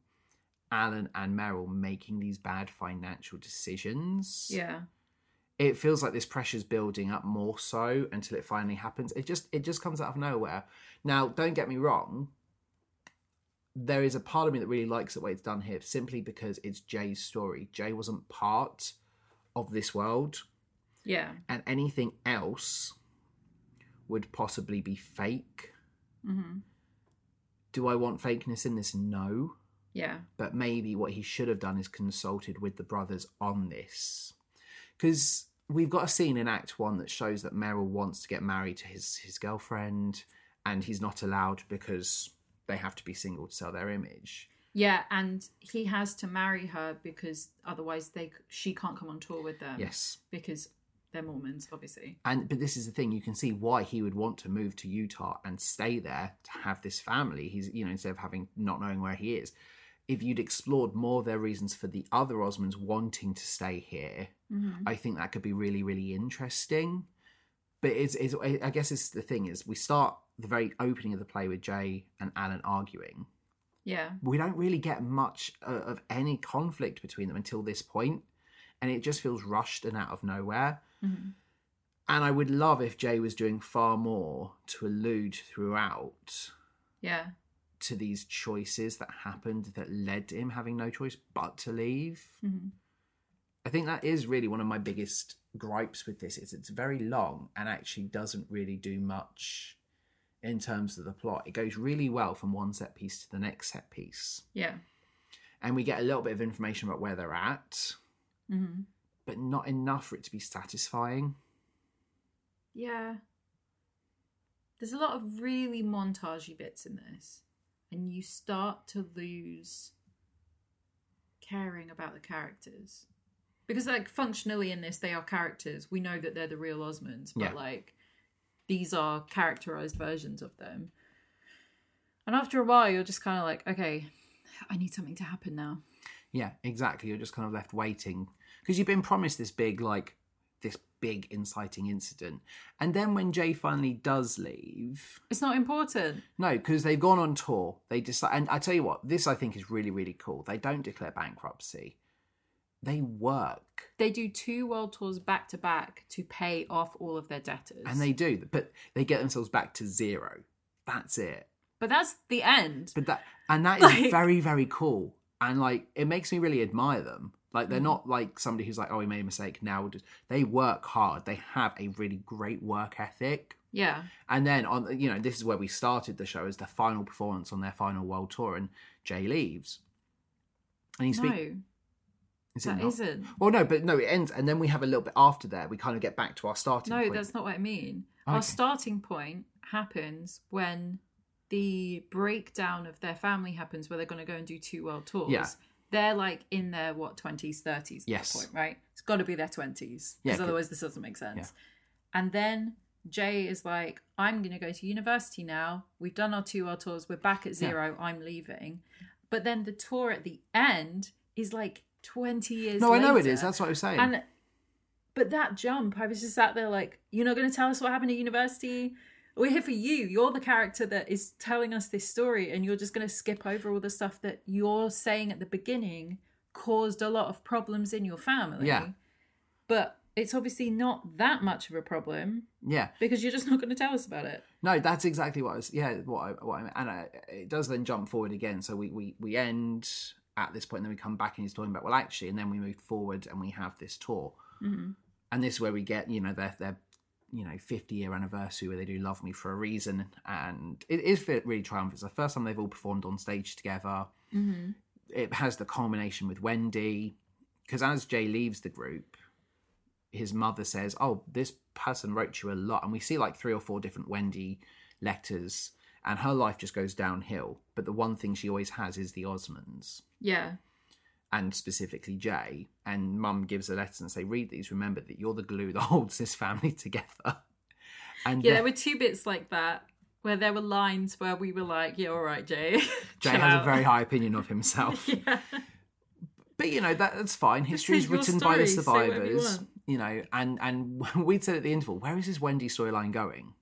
Alan and Merrill making these bad financial decisions, yeah, it feels like this pressure's building up more so until it finally happens. It just it just comes out of nowhere. Now, don't get me wrong. There is a part of me that really likes the way it's done here, simply because it's Jay's story. Jay wasn't part of this world, yeah. and anything else would possibly be fake. hmm Do I want fakeness in this? No. Yeah, but maybe what he should have done is consulted with the brothers on this because we've got a scene in act one that shows that Merrill wants to get married to his his girlfriend and he's not allowed because they have to be single to sell their image yeah, and he has to marry her because otherwise they she can't come on tour with them. yes because they're Mormons, obviously. and but this is the thing you can see why he would want to move to Utah and stay there to have this family he's you know instead of having not knowing where he is if you'd explored more their reasons for the other Osmonds wanting to stay here Mm-hmm. I think that could be really, really interesting. But it's, it's I guess it's the thing is we start the very opening of the play with Jay and Alan arguing. Yeah, We don't really get much uh, of any conflict between them until this point, and it just feels rushed and out of nowhere. Mhm. And I would love if Jay was doing far more to allude throughout yeah, to these choices that happened that led to him having no choice but to leave. hmm I think that is really one of my biggest gripes with this is it's very long and actually doesn't really do much in terms of the plot. It goes really well from one set piece to the next set piece. yeah. And we get a little bit of information about where they're at, hmm but not enough for it to be satisfying. Yeah. There's a lot of really montagey bits in this, and you start to lose caring about the characters. Because, like, functionally in this, they are characters. We know that they're the real Osmonds, but, Yeah. like, these are characterized versions of them. And after a while, you're just kind of like, okay, I need something to happen now. Yeah, exactly. You're just kind of left waiting because you've been promised this big, like, big inciting incident. And then when Jay finally does leave, It's not important. No, because they've gone on tour. They decide, and I tell you what, this I think is really, really cool. They don't declare bankruptcy. they work. They do two world tours back to back to pay off all of their debtors. And they do, but they get themselves back to zero. That's it. But that's the end. But that and that is Like- very, very cool. And like it makes me really admire them. Like they're Mhm. not like somebody who's like, oh, we made a mistake. Now we'll just they work hard. They have a really great work ethic. Yeah. And then on you know, this is where we started the show as the final performance on their final world tour and Jay leaves. And he speaks No. Is that not? isn't. Well no, but no, it ends and then we have a little bit after there, we kind of get back to our starting point. No, point. that's not what I mean. Our starting point happens when the breakdown of their family happens where they're going to go and do two world tours. Yeah. They're like in their what twenties, thirties. at Yes. Point right. It's got to be their twenties Yeah, because 'cause- otherwise this doesn't make sense. Yeah. And then Jay is like, "I'm going to go to university now. We've done our two world tours. We're back at Yeah. zero. I'm leaving." But then the tour at the end is like twenty years. No, I know it is. That's what I was saying. And but that jump, I was just sat there like, you're not going to tell us what happened at university. We're here for you. You're the character that is telling us this story, and you're just going to skip over all the stuff that you're saying at the beginning caused a lot of problems in your family. Yeah. But it's obviously not that much of a problem yeah. because you're just not going to tell us about it. No, that's exactly what I was. Yeah, what I, what I meant. and I, it does then jump forward again. So we we we end at this point, and then we come back, and he's talking about well, actually, and then we move forward, and we have this tour, Mhm. and this is where we get you know their their you know 50 year anniversary where they do love me for a reason and it is really triumphant it's the first time they've all performed on stage together Mm-hmm. it has the culmination with wendy because as jay leaves the group his mother says oh this person wrote you a lot and we see like three or four different wendy letters and her life just goes downhill but the one thing she always has is the osmonds Yeah. And specifically Jay. And Mum gives a letter and say, "Read these. Remember that you're the glue that holds this family together." And Yeah, the- there were two bits like that where there were lines where we were like, yeah, all right, Jay. Jay has out. a very high opinion of himself, yeah. but you know that, that's fine. History is written by the story, survivors, you know. And and we'd said at the interval, where is this Wendy storyline going?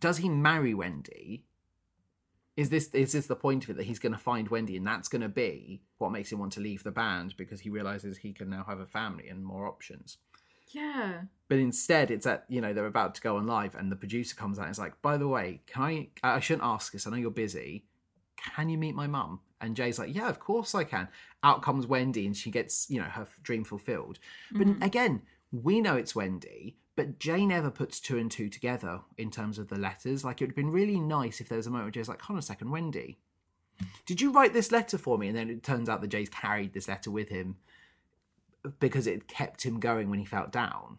Does he marry Wendy? Is this is this the point of it that he's going to find Wendy and that's going to be what makes him want to leave the band because he realizes he can now have a family and more options? Yeah. But instead, it's at you know they're about to go on live, and the producer comes out and is like, "By the way, can I? I shouldn't ask this. I know you're busy. Can you meet my mum?" And Jay's like, "Yeah, of course I can." Out comes Wendy, and she gets you know her dream fulfilled. But Mhm. again, we know it's Wendy, but Jay never puts two and two together in terms of the letters. Like it would have been really nice if there was a moment where Jay's like, "Hold on a second, Wendy." Did you write this letter for me? And then it turns out that Jay's carried this letter with him because it kept him going when he felt down.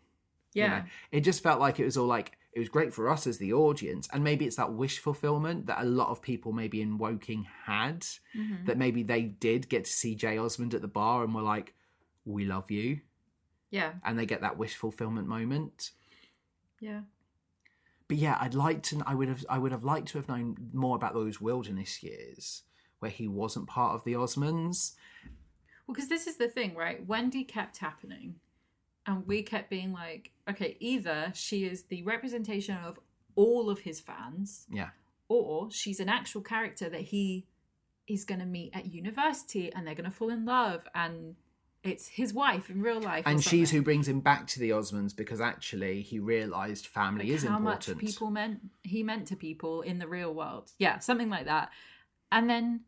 you Yeah. know? it just felt like it was all like it was great for us as the audience, and maybe it's that wish fulfillment that a lot of people maybe in Woking had. Mhm. That maybe they did get to see Jay Osmond at the bar and were like, "We love you," Yeah. and they get that wish fulfillment moment. Yeah. But yeah, I'd like to. I would have. I would have liked to have known more about those wilderness years where he wasn't part of the Osmonds. Well, because this is the thing, right? Wendy kept happening, and we kept being like, okay, either she is the representation of all of his fans, Yeah, or she's an actual character that he is going to meet at university, and they're going to fall in love, and it's his wife in real life, and she's who brings him back to the Osmonds because actually he realised family Like is how important. How much people meant he meant to people in the real world. Yeah, something like that. And then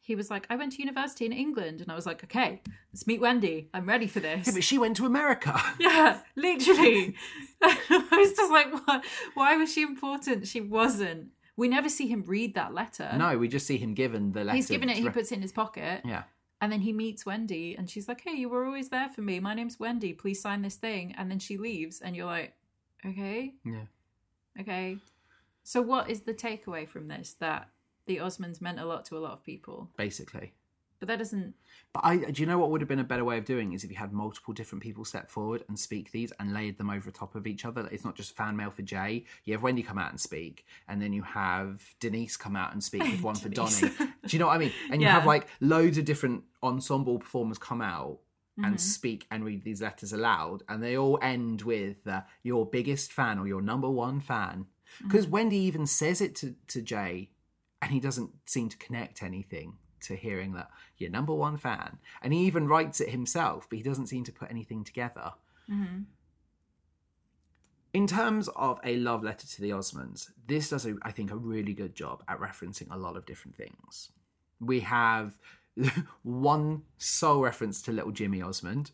he was like, I went to university in England, and I was like, okay, let's meet Wendy. I'm ready for this. Yeah, but she went to America. Yeah, literally. I was just like, what? why was she important? She wasn't. We never see him read that letter. no, we just see him given the letter. He's given it, he puts it in his pocket, Yeah, and then he meets Wendy, and she's like, hey, you were always there for me. My name's Wendy. Please sign this thing. And then she leaves, and you're like, okay, yeah. okay. So, what is the takeaway from this? That the Osmonds meant a lot to a lot of people. Basically. But that doesn't. But I, do you know what would have been a better way of doing is if you had multiple different people step forward and speak these and layered them over top of each other. It's not just fan mail for Jay. You have Wendy come out and speak, and then you have Denise come out and speak with one for. Donny. Do you know what I mean? And you Yeah. have like loads of different ensemble performers come out and Mhm. speak and read these letters aloud, and they all end with uh, your biggest fan or your number one fan. Because Wendy even says it to, to Jay, and he doesn't seem to connect anything to hearing that you're number one fan. And he even writes it himself, but he doesn't seem to put anything together. hmm In terms of a love letter to the Osmonds, this does, a, I think, a really good job at referencing a lot of different things. We have one sole reference to little Jimmy Osmond,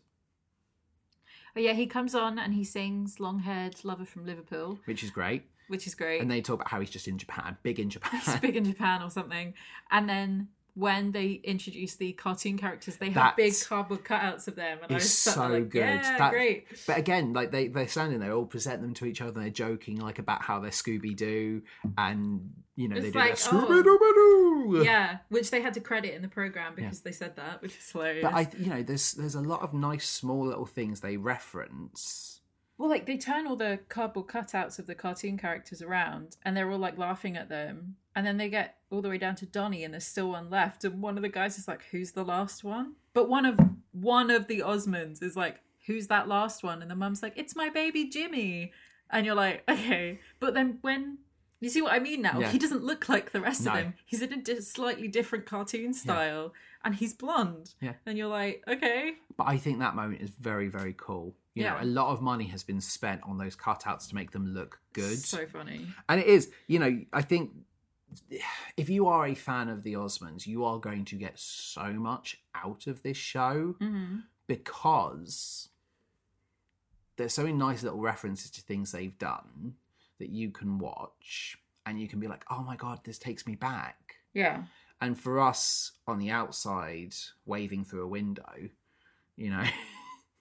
Oh yeah, he comes on and he sings "Long-haired lover from Liverpool," which is great. which is great. And they talk about how he's just in Japan, big in Japan. He's big in Japan or something. And then when they introduce the cartoon characters, they have That big cardboard cutouts of them, and I was so like, good. Yeah, That- great. But again, like they they're standing there, all present them to each other. and They're joking like about how they're Scooby Doo, and you know they It's do like, oh. Scooby Doo. Yeah, which they had to credit in the program because they said that, which is hilarious. But I, you know, there's there's a lot of nice small little things they reference. Well, like they turn all the cardboard cutouts of the cartoon characters around, and they're all like laughing at them, and then they get all the way down to Donny, and there's still one left, and one of the guys is like, "Who's the last one?" But one of one of the Osmonds is like, "Who's that last one?" And the mum's like, "It's my baby Jimmy," and you're like, "Okay," but then when you see what I mean now, Yeah. he doesn't look like the rest No. of them. He's in a di- slightly different cartoon style, and he's blonde. Yeah. and you're like, "Okay." But I think that moment is very very cool. You know, Yeah. a lot of money has been spent on those cutouts to make them look good. So funny. And it is, you know, I think if you are a fan of the Osmonds, you are going to get so much out of this show hmm because there's so many nice little references to things they've done that you can watch and you can be like, oh my god, this takes me back. Yeah. And for us on the outside, waving through a window, you know,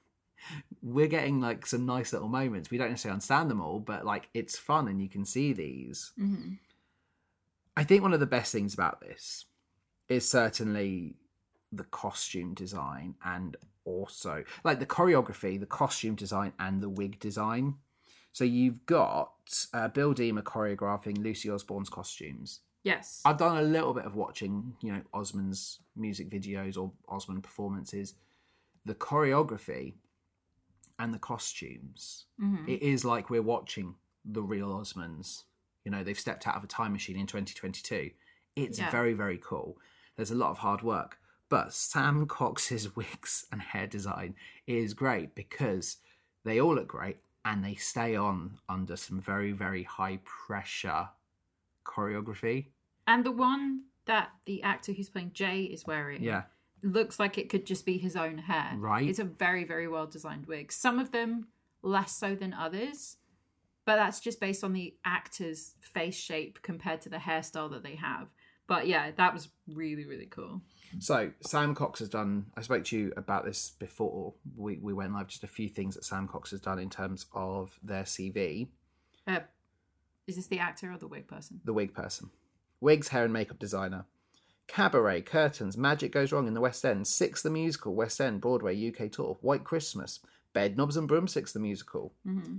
we're getting like some nice little moments. We don't necessarily understand them all, but like it's fun and you can see these. hmm I think one of the best things about this is certainly the costume design and also like the choreography, the costume design, and the wig design. So you've got uh, Bill Deamer choreographing Lucy Osborne's costumes. Yes. I've done a little bit of watching, you know, Osmond's music videos or Osmond performances. The choreography and the costumes, Mhm. it is like we're watching the real Osmonds. You know, they've stepped out of a time machine in 2022. It's Yeah. very, very cool. There's a lot of hard work. But Sam Cox's wigs and hair design is great because they all look great and they stay on under some very, very high pressure choreography. And the one that the actor who's playing Jay is wearing Yeah. looks like it could just be his own hair. Right. It's a very, very well designed wig. Some of them less so than others, but that's just based on the actor's face shape compared to the hairstyle that they have. But yeah, that was really, really cool. So Sam Cox has done. I spoke to you about this before we we went live. Just a few things that Sam Cox has done in terms of their CV. Uh, is this the actor or the wig person? The wig person, wigs, hair, and makeup designer. Cabaret, curtains, Magic Goes Wrong in the West End, Six the Musical, West End, Broadway, UK tour, White Christmas, Bedknobs and Broomsticks the Musical. hmm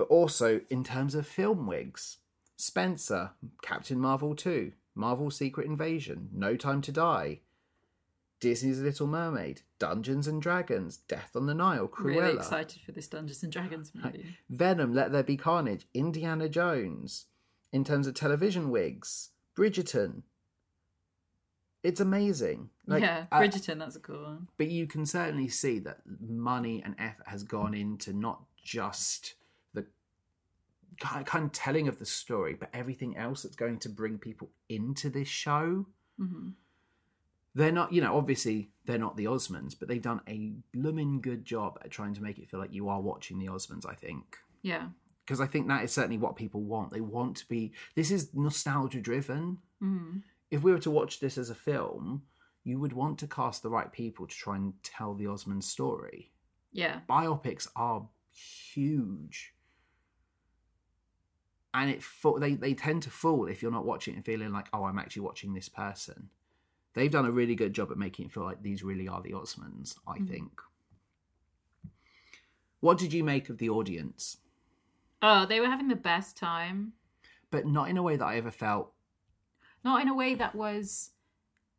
But also in terms of film wigs, Spencer, Captain Marvel 2, Marvel Secret Invasion, No Time to Die, Disney's Little Mermaid, Dungeons and Dragons, Death on the Nile, Cruella, Really excited for this Dungeons and Dragons movie. Venom, Let There Be Carnage, Indiana Jones. In terms of television wigs, Bridgerton. It's amazing. Like, yeah, uh, Bridgerton, that's a cool one. but you can certainly see that money and effort has gone into not just kind of telling of the story, but everything else that's going to bring people into this show. hmm They're not, you know, obviously they're not the Osmonds, but they've done a blooming good job at trying to make it feel like you are watching the Osmonds, I think. Yeah. Because I think that is certainly what people want. They want to be, this is nostalgia driven. hmm If we were to watch this as a film, you would want to cast the right people to try and tell the Osmond story. Yeah. biopics are huge and it they, they tend to fool if you're not watching it and feeling like oh i'm actually watching this person they've done a really good job at making it feel like these really are the osmonds i Mhm. think what did you make of the audience Oh, they were having the best time. but not in a way that i ever felt Not in a way that was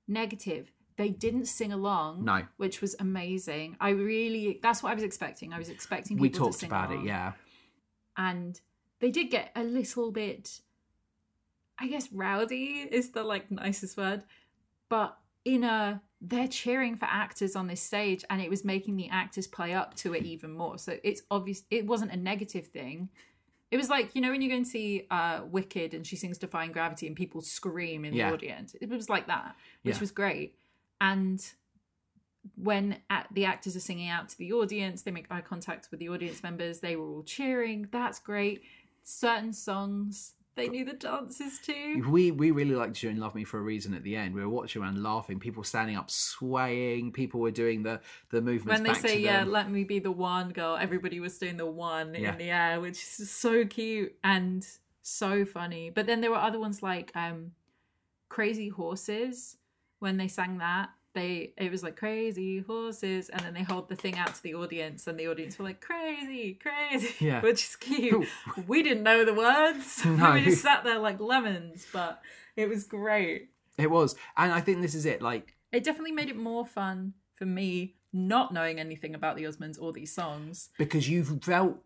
negative. They didn't sing along. no Which was amazing. I really, that's what I was expecting. I was expecting people we to talked sing about along. it yeah And they did get a little bit, I guess, rowdy is the like nicest word. But in a they're cheering for actors on this stage and it was making the actors play up to it even more so it's obvious it wasn't a negative thing it was like you know when you go and see uh wicked and she sings defying gravity and people scream in Yeah. the audience it was like that which Yeah. was great and when at, the actors are singing out to the audience they make eye contact with the audience members they were all cheering that's great certain songs they knew the dances too We we really liked doing "Love Me for a Reason" at the end. We were watching around, laughing. People standing up, swaying. People were doing the the movements. when they say yeah let me be the one girl everybody was doing the one Yeah. in the air which is so cute and so funny but then there were other ones like um crazy horses when they sang that they it was like crazy horses and then they hold the thing out to the audience and the audience were like crazy crazy Yeah. which is cute we didn't know the words No. we just sat there like lemons but it was great It was, and I think this is it. Like it definitely made it more fun for me not knowing anything about the Osmonds or these songs. because you've felt,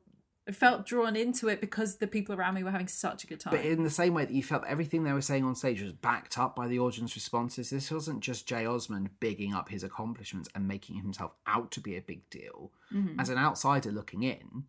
I felt drawn into it because the people around me were having such a good time. but in the same way that you felt everything they were saying on stage was backed up by the audience responses. This wasn't just Jay Osmond bigging up his accomplishments and making himself out to be a big deal. Mhm. As an outsider looking in,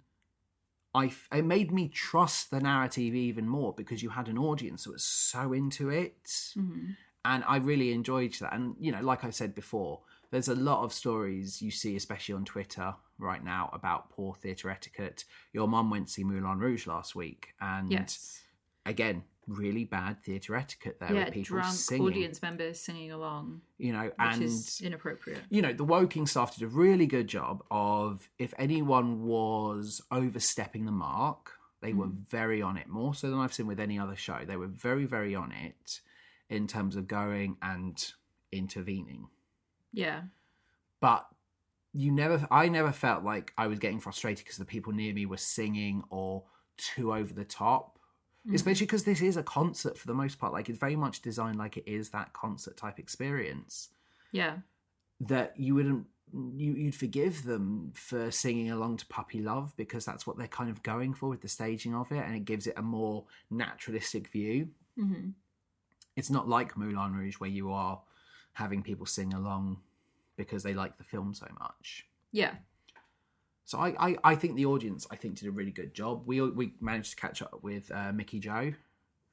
I f- it made me trust the narrative even more because you had an audience that was so into it. Mhm. and I really enjoyed that. And you know, like I said before, there's a lot of stories you see, especially on Twitter right now, about poor theatre etiquette. Your mum went to see Moulin Rouge last week, and Yes. again, really bad theatre etiquette there Yeah, with people drunk singing. audience members singing along, You know, which and is inappropriate. you know, the Woking staff did a really good job of if anyone was overstepping the mark, they were mm. very on it, more so than I've seen with any other show. They were very, very on it in terms of going and intervening. Yeah. But you never, I never felt like I was getting frustrated because the people near me were singing or too over the top. Mhm. Especially because this is a concert for the most part. Like it's very much designed like it is that concert type experience Yeah. that you wouldn't you, you'd forgive them for singing along to puppy love because that's what they're kind of going for with the staging of it and it gives it a more naturalistic view hmm it's not like moulin rouge where you are having people sing along because they like the film so much Yeah. so i i, I think the audience i think did a really good job we we managed to catch up with uh, mickey joe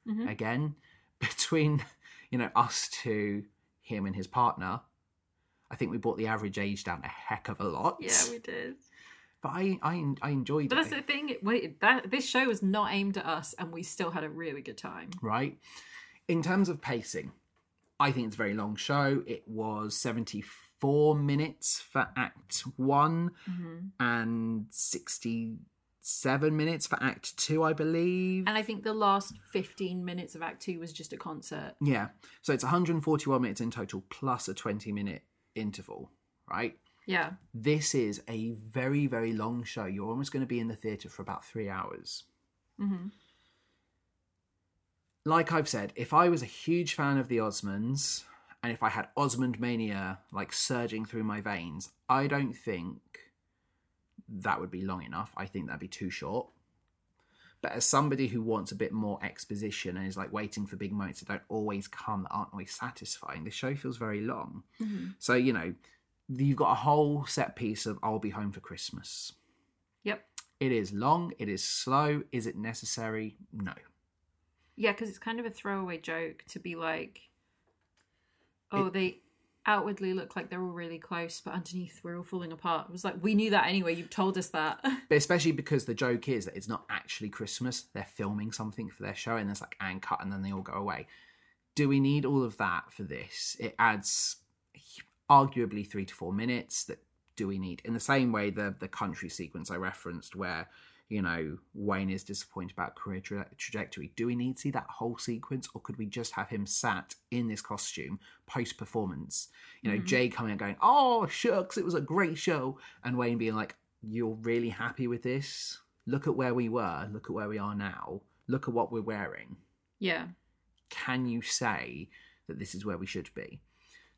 Mhm. again between you know us two him and his partner I think we brought the average age down a heck of a lot. Yeah, we did. But I, I, I enjoyed it. But it. that's the thing. it- Wait, that this show was not aimed at us, and we still had a really good time. right? In terms of pacing, I think it's a very long show. It was 74 minutes for Act 1 hmm and 67 minutes for Act 2, I believe. And I think the last fifteen minutes of Act Two was just a concert. yeah. So it's 141 minutes in total plus a 20 minute interval, right? Yeah. This is a very, very long show. You're almost going to be in the theatre for about three hours. hmm like I've said, if I was a huge fan of the Osmonds and if I had Osmond mania like surging through my veins, I don't think that would be long enough. I think that'd be too short. But as somebody who wants a bit more exposition and is like waiting for big moments that don't always come, that aren't always satisfying, the show feels very long. hmm So, you know, you've got a whole set piece of I'll be home for Christmas. Yep. It is long, it is slow. Is it necessary? No. Yeah, because it's kind of a throwaway joke to be like, oh, they outwardly look like they're all really close, but underneath we're all falling apart. It was like, we knew that anyway. You've told us that. But especially because the joke is that it's not actually Christmas. They're filming something for their show and there's like and cut and then they all go away. Do we need all of that for this? It adds arguably three to four minutes that do we need? In the same way the the country sequence I referenced where you know, Wayne is disappointed about career tra- trajectory. Do we need to see that whole sequence, or could we just have him sat in this costume post performance? You know, Mhm. Jay coming and going, "Oh shucks, it was a great show," and Wayne being like, "You're really happy with this? Look at where we were. Look at where we are now. Look at what we're wearing. yeah. Can you say that this is where we should be?"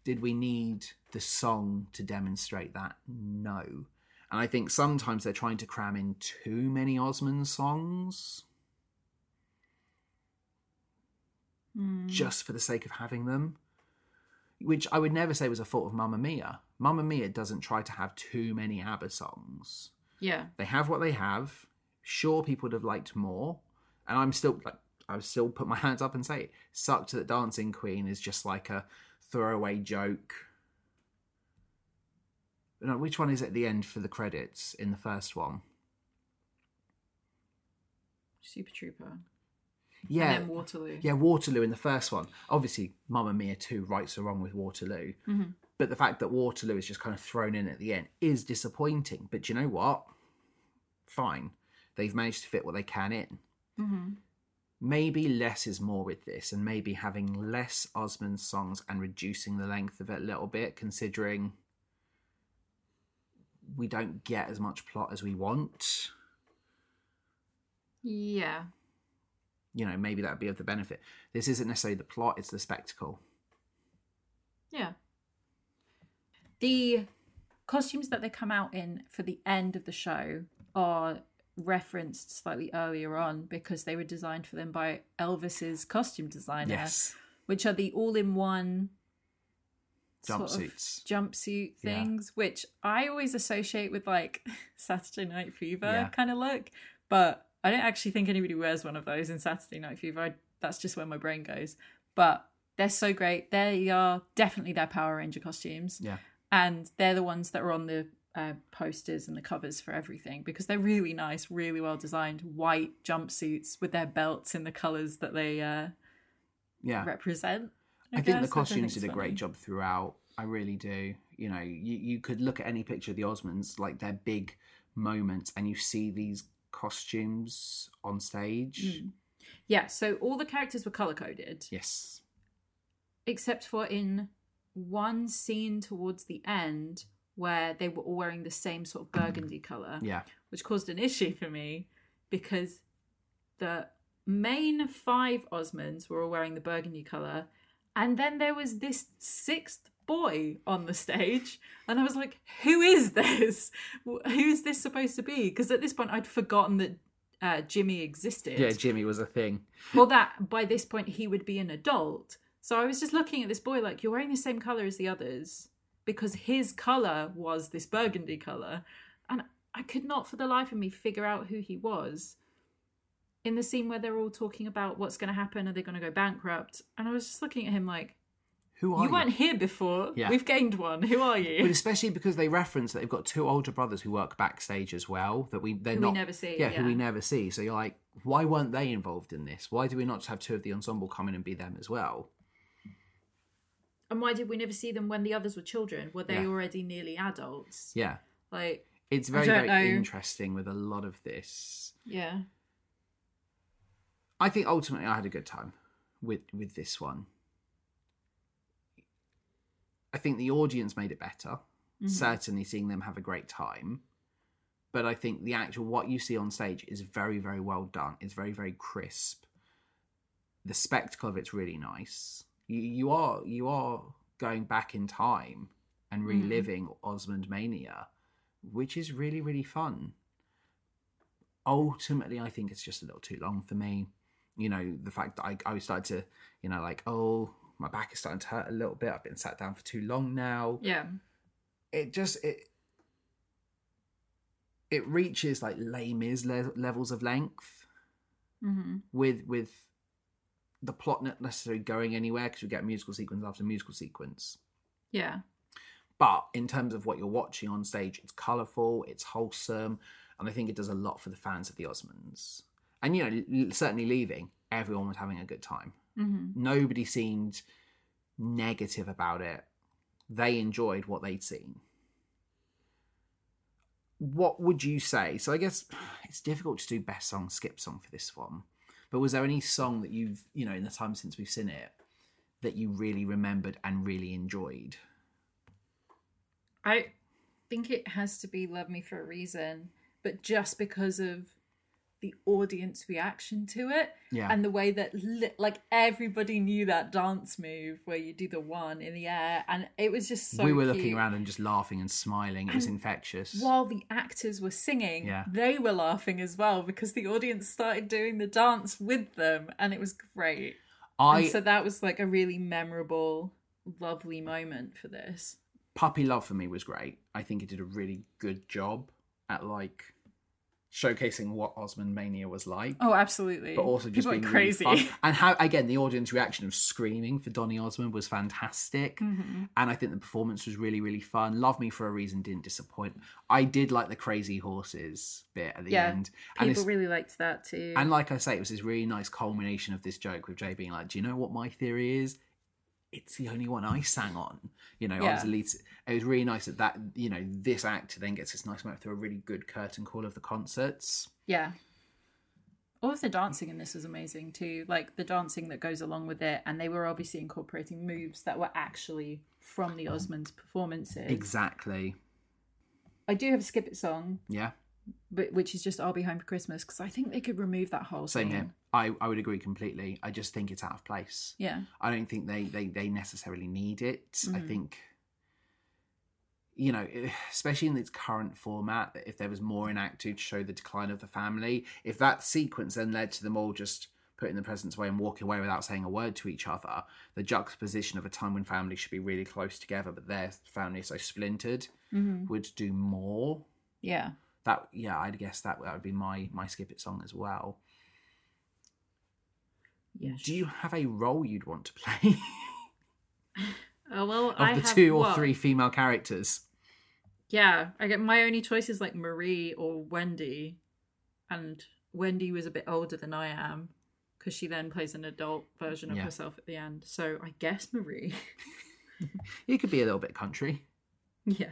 Did we need the song to demonstrate that? No. And I think sometimes they're trying to cram in too many Osmond songs Mm. just for the sake of having them. which I would never say was a fault of Mamma Mia. Mamma Mia doesn't try to have too many ABBA songs. Yeah. They have what they have. Sure, people would have liked more, and I'm still like I would still put my hands up and say it sucked that Dancing Queen is just like a throwaway joke. No, which one is at the end for the credits in the first one? Super Trooper. Yeah, And then Waterloo. yeah, Waterloo in the first one. Obviously, Mamma Mia 2 rights or wrong with Waterloo. Mhm. But the fact that Waterloo is just kind of thrown in at the end is disappointing. But you know what? Fine. They've managed to fit what they can in. hmm Maybe less is more with this, and maybe having less Osmond songs and reducing the length of it a little bit, considering we don't get as much plot as we want. Yeah. You know, maybe that would be of the benefit. This isn't necessarily the plot, it's the spectacle. Yeah. The costumes that they come out in for the end of the show are referenced slightly earlier on because they were designed for them by Elvis's costume designer, which are the all-in-one sort of Jumpsuits. jumpsuit Yeah. things, which I always associate with like Saturday Night Fever Yeah. kind of look. But I don't actually think anybody wears one of those in Saturday Night Fever. I, that's just where my brain goes. But they're so great. They are definitely their Power Ranger costumes. Yeah. And they're the ones that are on the uh, posters and the covers for everything because they're really nice, really well designed white jumpsuits with their belts in the colors that they uh, Yeah. represent. I, think the costumes did a great job throughout. I really do. You know, you, you could look at any picture of the Osmonds, like their big moments, and you see these costumes on stage. Mm. Yeah, so all the characters were color coded, Yes. except for in one scene towards the end where they were all wearing the same sort of burgundy color, Yeah. which caused an issue for me because the main five Osmonds were all wearing the burgundy color, and then there was this sixth boy on the stage, and I was like, "Who is this? Who is this supposed to be?" Because at this point, I'd forgotten that uh, Jimmy existed. Yeah, Jimmy was a thing. well that by this point he would be an adult so i was just looking at this boy like you're wearing the same color as the others because his color was this burgundy color and i could not for the life of me figure out who he was in the scene where they're all talking about what's going to happen are they going to go bankrupt and i was just looking at him like Who are you you? weren't here before Yeah. we've gained one who are you? But especially because they reference that they've got two older brothers who work backstage as well. That we they're Who we never see, Yeah, who we never see. So you're like, why weren't they involved in this? Why do we not just have two of the ensemble come in and be them as well? and why did we never see them when the others were children were they Yeah. already nearly adults Yeah, like it's very very know. interesting with a lot of this. yeah I think ultimately I had a good time with with this one. I think the audience made it better. Mhm. Certainly seeing them have a great time. But I think the actual what you see on stage is very, very well done. It's very, very crisp. The spectacle of it's really nice. You you are you are going back in time and Mhm. reliving Osmond Mania, which is really, really fun. Ultimately, I think it's just a little too long for me. You know, the fact that I, I started to, you know, like, oh, my back is starting to hurt a little bit. I've been sat down for too long now. yeah It just it it reaches like Les Mis le- levels of length hmm with with the plot not necessarily going anywhere because you get musical sequence after musical sequence. yeah But in terms of what you're watching on stage, it's colourful, it's wholesome, and I think it does a lot for the fans of the Osmonds. And you know, certainly leaving, everyone was having a good time. hmm Nobody seemed negative about it. They enjoyed what they'd seen. What would you say? So I guess it's difficult to do best song, skip song for this one. But was there any song that you've, you know, in the time since we've seen it, that you really remembered and really enjoyed? I think it has to be Love Me for a Reason, but just because of the audience reaction to it Yeah. and the way that li- like everybody knew that dance move where you do the one in the air and it was just so we were looking around and just laughing and smiling. It was infectious. while the actors were singing Yeah. they were laughing as well because the audience started doing the dance with them and it was great I and so that was like a really memorable lovely moment for this. Puppy Love for me was great. I think it did a really good job at like showcasing what Osmond Mania was like. Oh, absolutely. But also just People being really crazy. fun. And how again the audience reaction of screaming for Donny Osmond was fantastic. Mhm. And I think the performance was really, really fun. Love Me for a Reason didn't disappoint. I did like the crazy horses bit at the Yeah, end. And People really liked that too. and like I say, it was this really nice culmination of this joke with Jay being like, "Do you know what my theory is? It's the only one I sang on." You know, I was the lead. It was really nice that that you know this actor then gets this nice moment through a really good curtain call of the concerts. yeah. All of the dancing in this was amazing too. Like the dancing that goes along with it, and they were obviously incorporating moves that were actually from the Osmonds performances. Exactly. I do have a skip it song, Yeah. But which is just "I'll Be Home for Christmas" because I think they could remove that whole Same here. I, I would agree completely. I just think it's out of place. Yeah, I don't think they they, they necessarily need it. I Mhm. think you know, especially in its current format, that if there was more in Act Two to show the decline of the family, if that sequence then led to them all just putting the presents away and walking away without saying a word to each other, the juxtaposition of a time when families should be really close together, but their family is so splintered, hmm would do more. yeah. That yeah, I'd guess that that would be my my skip it song as well. Yes. Do you have a role you'd want to play Oh well, of I the have two or what? three female characters? Yeah, I get my only choice is like Marie or Wendy, and Wendy was a bit older than I am because she then plays an adult version of Yeah. herself at the end. So I guess Marie. You could be a little bit country. yeah.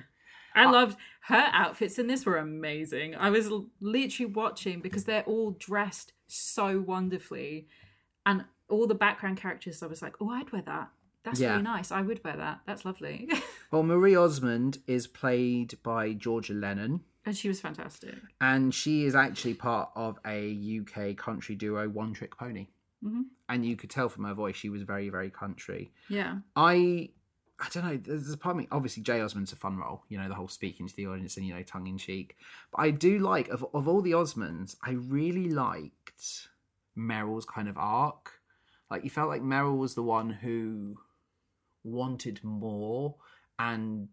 I Uh, loved her outfits in this were amazing. I was literally watching because they're all dressed so wonderfully, and all the background characters. I was like, oh, I'd wear that. That's Yeah. really nice. I would wear that. That's lovely. Well, Marie Osmond is played by Georgia Lennon, and she was fantastic. and she is actually part of a UK country duo, One Trick Pony. hmm And you could tell from her voice she was very, very country. Yeah. I, I don't know. There's a part of me. Obviously, Jay Osmond's a fun role. You know, the whole speaking to the audience and you know, tongue in cheek. But I do like of of all the Osmonds, I really liked Merrill's kind of arc. Like you felt like Merrill was the one who wanted more, and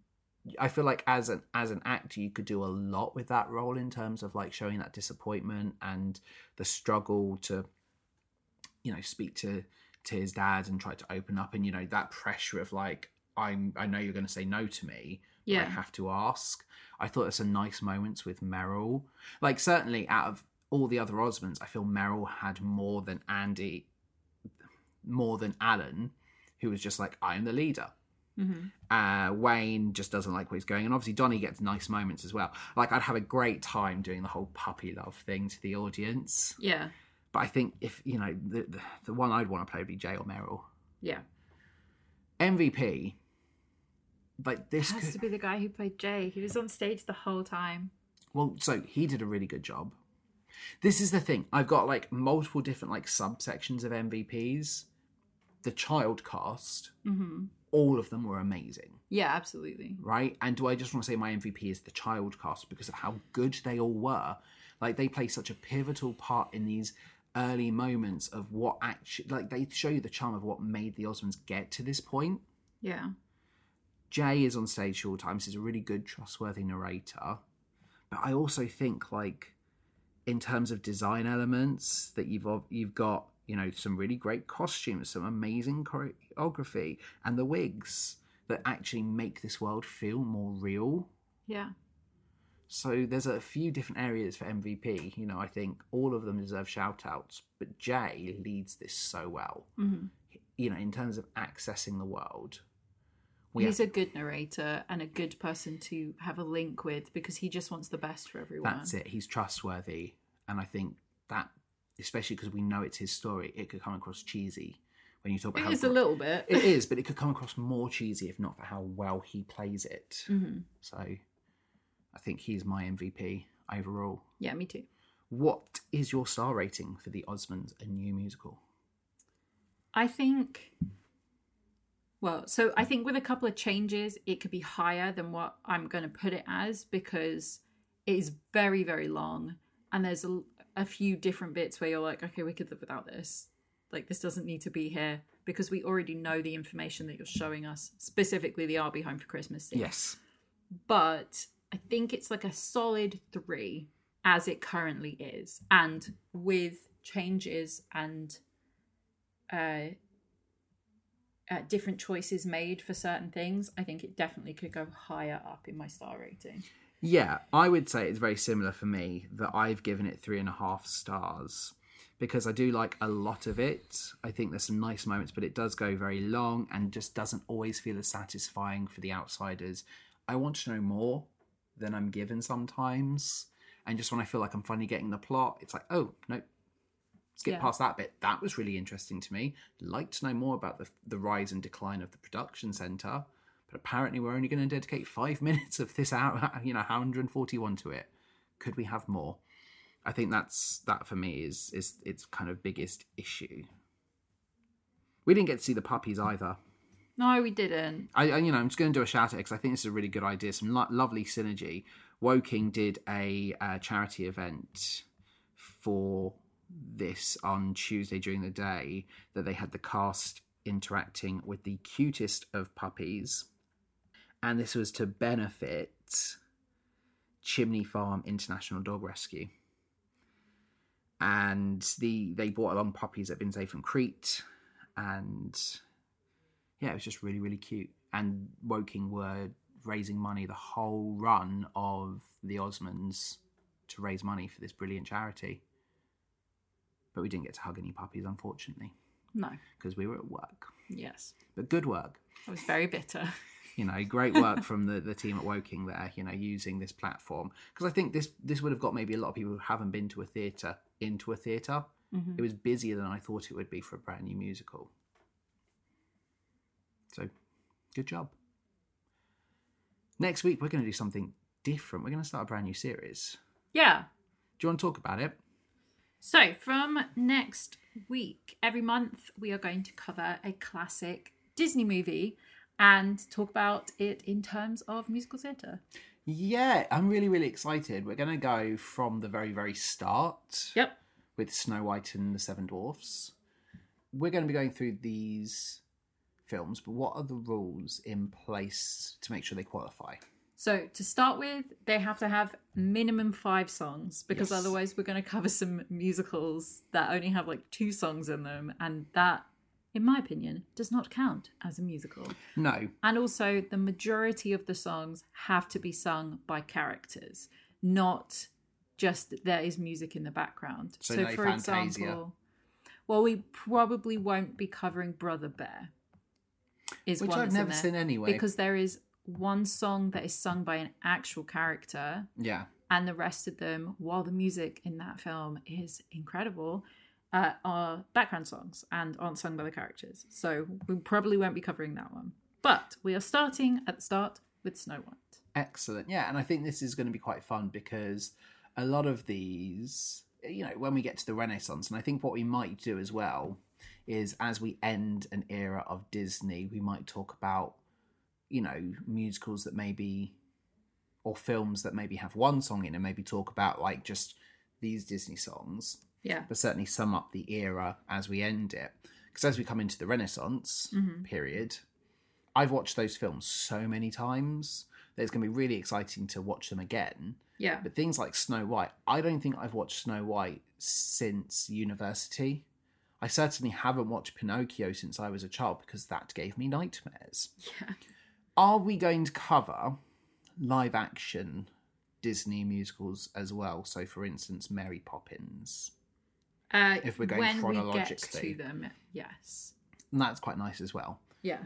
I feel like as an as an actor, you could do a lot with that role in terms of like showing that disappointment and the struggle to, you know, speak to to his dad and try to open up, and you know that pressure of like I'm I know you're going to say no to me, but I Yeah. have to ask. I thought there's some nice moments with Merrill. Like certainly out of all the other Osmonds, I feel Merrill had more than Andy, more than Alan, who was just like I'm the leader. hmm Uh, Wayne just doesn't like where he's going, and obviously Donny gets nice moments as well. Like I'd have a great time doing the whole puppy love thing to the audience, Yeah. but I think if you know the the, the one I'd want to play would be Jay or Merrill. Yeah. MVP, like this has could to be the guy who played Jay. He was on stage the whole time. Well, so he did a really good job. This is the thing. I've got like multiple different like subsections of MVPs. The child cast, hmm all of them were amazing, Yeah, absolutely. right? And do I just want to say my MVP is the child cast because of how good they all were? Like they play such a pivotal part in these early moments of what actually like they show you the charm of what made the Osmonds get to this point. Yeah. Jay is on stage all the time. He's a really good, trustworthy narrator. But I also think, like, in terms of design elements, that you've you've got you know some really great costumes, some amazing choreography, and the wigs that actually make this world feel more real. Yeah. So there's a few different areas for MVP. You know, I think all of them deserve shout outs, but Jay leads this so well. hmm You know, in terms of accessing the world. He's a good narrator and a good person to have a link with because he just wants the best for everyone. That's it. He's trustworthy, and I think that, especially because we know it's his story, it could come across cheesy when you talk about It how is a little bit. It is, but it could come across more cheesy if not for how well he plays it. hmm So, I think he's my MVP overall. Yeah, me too. What is your star rating for the Osmonds, a new musical? I think. Well, so I think with a couple of changes, it could be higher than what I'm going to put it as because it is very, very long, and there's a, a few different bits where you're like, okay, we could live without this. Like this doesn't need to be here because we already know the information that you're showing us, specifically the I'll Be Home for Christmas. Yes. But I think it's like a solid three as it currently is. And with changes and uh, uh, different choices made for certain things, I think it definitely could go higher up in my star rating. Yeah, I would say it's very similar for me that I've given it three and a half stars because I do like a lot of it. I think there's some nice moments, but it does go very long and just doesn't always feel as satisfying for the outsiders. I want to know more than I'm given sometimes. And just when I feel like I'm finally getting the plot, it's like, oh, no, skip Yeah. past that bit. That was really interesting to me. Like to know more about the, the rise and decline of the production centre. But apparently, we're only going to dedicate five minutes of this hour, you know, 141 to it. Could we have more? I think that's that for me is is its kind of biggest issue. We didn't get to see the puppies either. No, we didn't. I, I you know I'm just going to do a shout out because I think this is a really good idea. Some lo- lovely synergy. Woking did a uh, charity event for this on Tuesday during the day that they had the cast interacting with the cutest of puppies, and this was to benefit Chimney Farm International Dog Rescue. And the they brought along puppies that had been saved from Crete, and yeah, it was just really, really cute. And Woking were raising money the whole run of the Osmonds to raise money for this brilliant charity. But we didn't get to hug any puppies, unfortunately, No. because we were at work. Yes. But good work. I was very bitter. You know, great work from the, the team at Woking there, you know, using this platform. Because I think this this would have got maybe a lot of people who haven't been to a theatre into a theater Mhm. It was busier than I thought it would be for a brand new musical. So, good job. Next week, we're going to do something different. We're going to start a brand new series. Yeah. Do you want to talk about it? So, from next week, every month, we are going to cover a classic Disney movie and talk about it in terms of musical theatre. Yeah, I'm really, really excited. We're going to go from the very, very start Yep. with Snow White and the Seven Dwarfs. We're going to be going through these films, but what are the rules in place to make sure they qualify? So, to start with, they have to have minimum five songs because Yes. otherwise, we're going to cover some musicals that only have like two songs in them. And that, in my opinion, does not count as a musical. No, And also, the majority of the songs have to be sung by characters, not just there is music in the background. So no Fantasia. well, we probably won't be covering Brother Bear. Is which one I've never seen anyway. because there is one song that is sung by an actual character, yeah, and the rest of them, while the music in that film is incredible, uh, are background songs and aren't sung by the characters. So we probably won't be covering that one. But we are starting at the start with Snow White. Excellent. Yeah, and I think this is going to be quite fun because a lot of these, you know, when we get to the Renaissance, and I think what we might do as well is as we end an era of Disney, we might talk about, you know, musicals that maybe, or films that maybe have one song in, and maybe talk about like just these Disney songs, Yeah. but certainly sum up the era as we end it. Because as we come into the Renaissance Mhm. period, I've watched those films so many times that it's going to be really exciting to watch them again. Yeah. But things like Snow White, I don't think I've watched Snow White since university. I certainly haven't watched Pinocchio since I was a child because that gave me nightmares. Yeah. Are we going to cover live action Disney musicals as well? So, for instance, Mary Poppins. Uh, If we're going when we get chronologically. to them, yes. And that's quite nice as well. Yeah.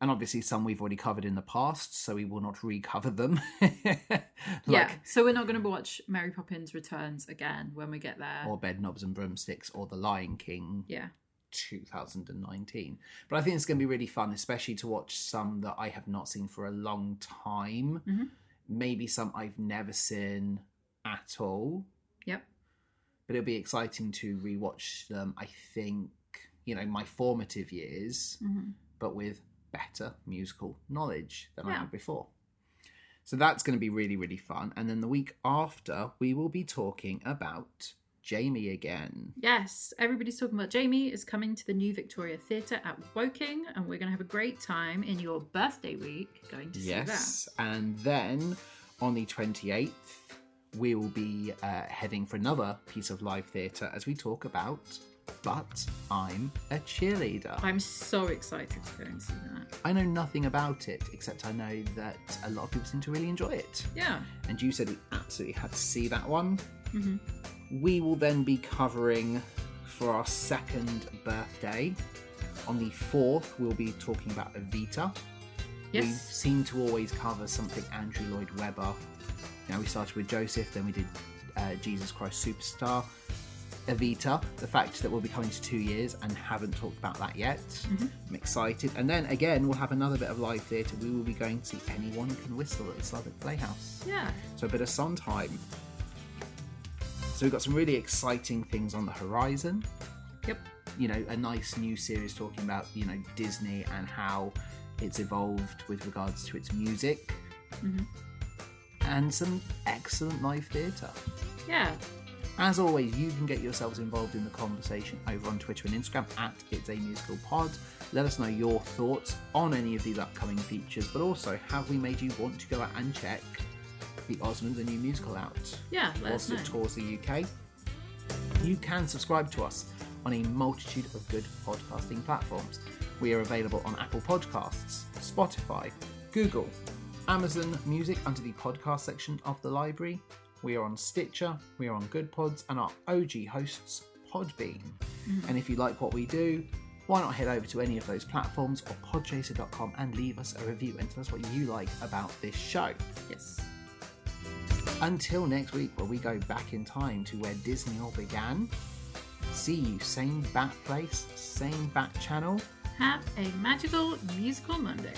And obviously, some we've already covered in the past, so we will not recover them. yeah. So we're not going to watch Mary Poppins Returns again when we get there. Or Bedknobs and Broomsticks or The Lion King yeah. 2019. But I think it's going to be really fun, especially to watch some that I have not seen for a long time. Mhm. Maybe some I've never seen at all. Yep. But it'll be exciting to rewatch them, I think, you know, my formative years, hmm but with better musical knowledge than I had before. So that's going to be really, really fun. And then the week after, we will be talking about Jamie again. Yes, everybody's talking about Jamie is coming to the new Victoria Theatre at Woking, and we're going to have a great time in your birthday week going to see that. Yes, and then on the 28th, we will be uh, heading for another piece of live theatre as we talk about But I'm a Cheerleader. I'm so excited to go and see that. I know nothing about it, except I know that a lot of people seem to really enjoy it. Yeah. And you said we absolutely had to see that one. hmm We will then be covering for our second birthday. On the 4th, we'll be talking about Evita. We seem to always cover something Andrew Lloyd Webber. Now we started with Joseph, then we did uh, Jesus Christ Superstar. Evita, the fact that we'll be coming to two years and haven't talked about that yet. I'm excited. And then again, we'll have another bit of live theatre. We will be going to see Anyone Can Whistle at the Southwark Playhouse. Yeah. So a bit of Sondheim. So we've got some really exciting things on the horizon. Yep. You know, a nice new series talking about, you know, Disney and how it's evolved with regards to its music. Mhm. And some excellent live theatre. Yeah. As always, you can get yourselves involved in the conversation over on Twitter and Instagram at It's a Musical Pod. Let us know your thoughts on any of these upcoming features, but also have we made you want to go out and check the Osmonds a new musical out Yeah. Let us whilst know. tours the UK? You can subscribe to us on a multitude of good podcasting platforms. We are available on Apple Podcasts, Spotify, Google, Amazon Music under the podcast section of the library. We are on Stitcher, we are on Goodpods, and our OG hosts, Podbean. Mm-hmm. And if you like what we do, why not head over to any of those platforms or podchaser.com and leave us a review and tell us what you like about this show. Yes. Until next week, where we go back in time to where Disney all began. See you, same bat place, same bat channel. Have a magical musical Monday.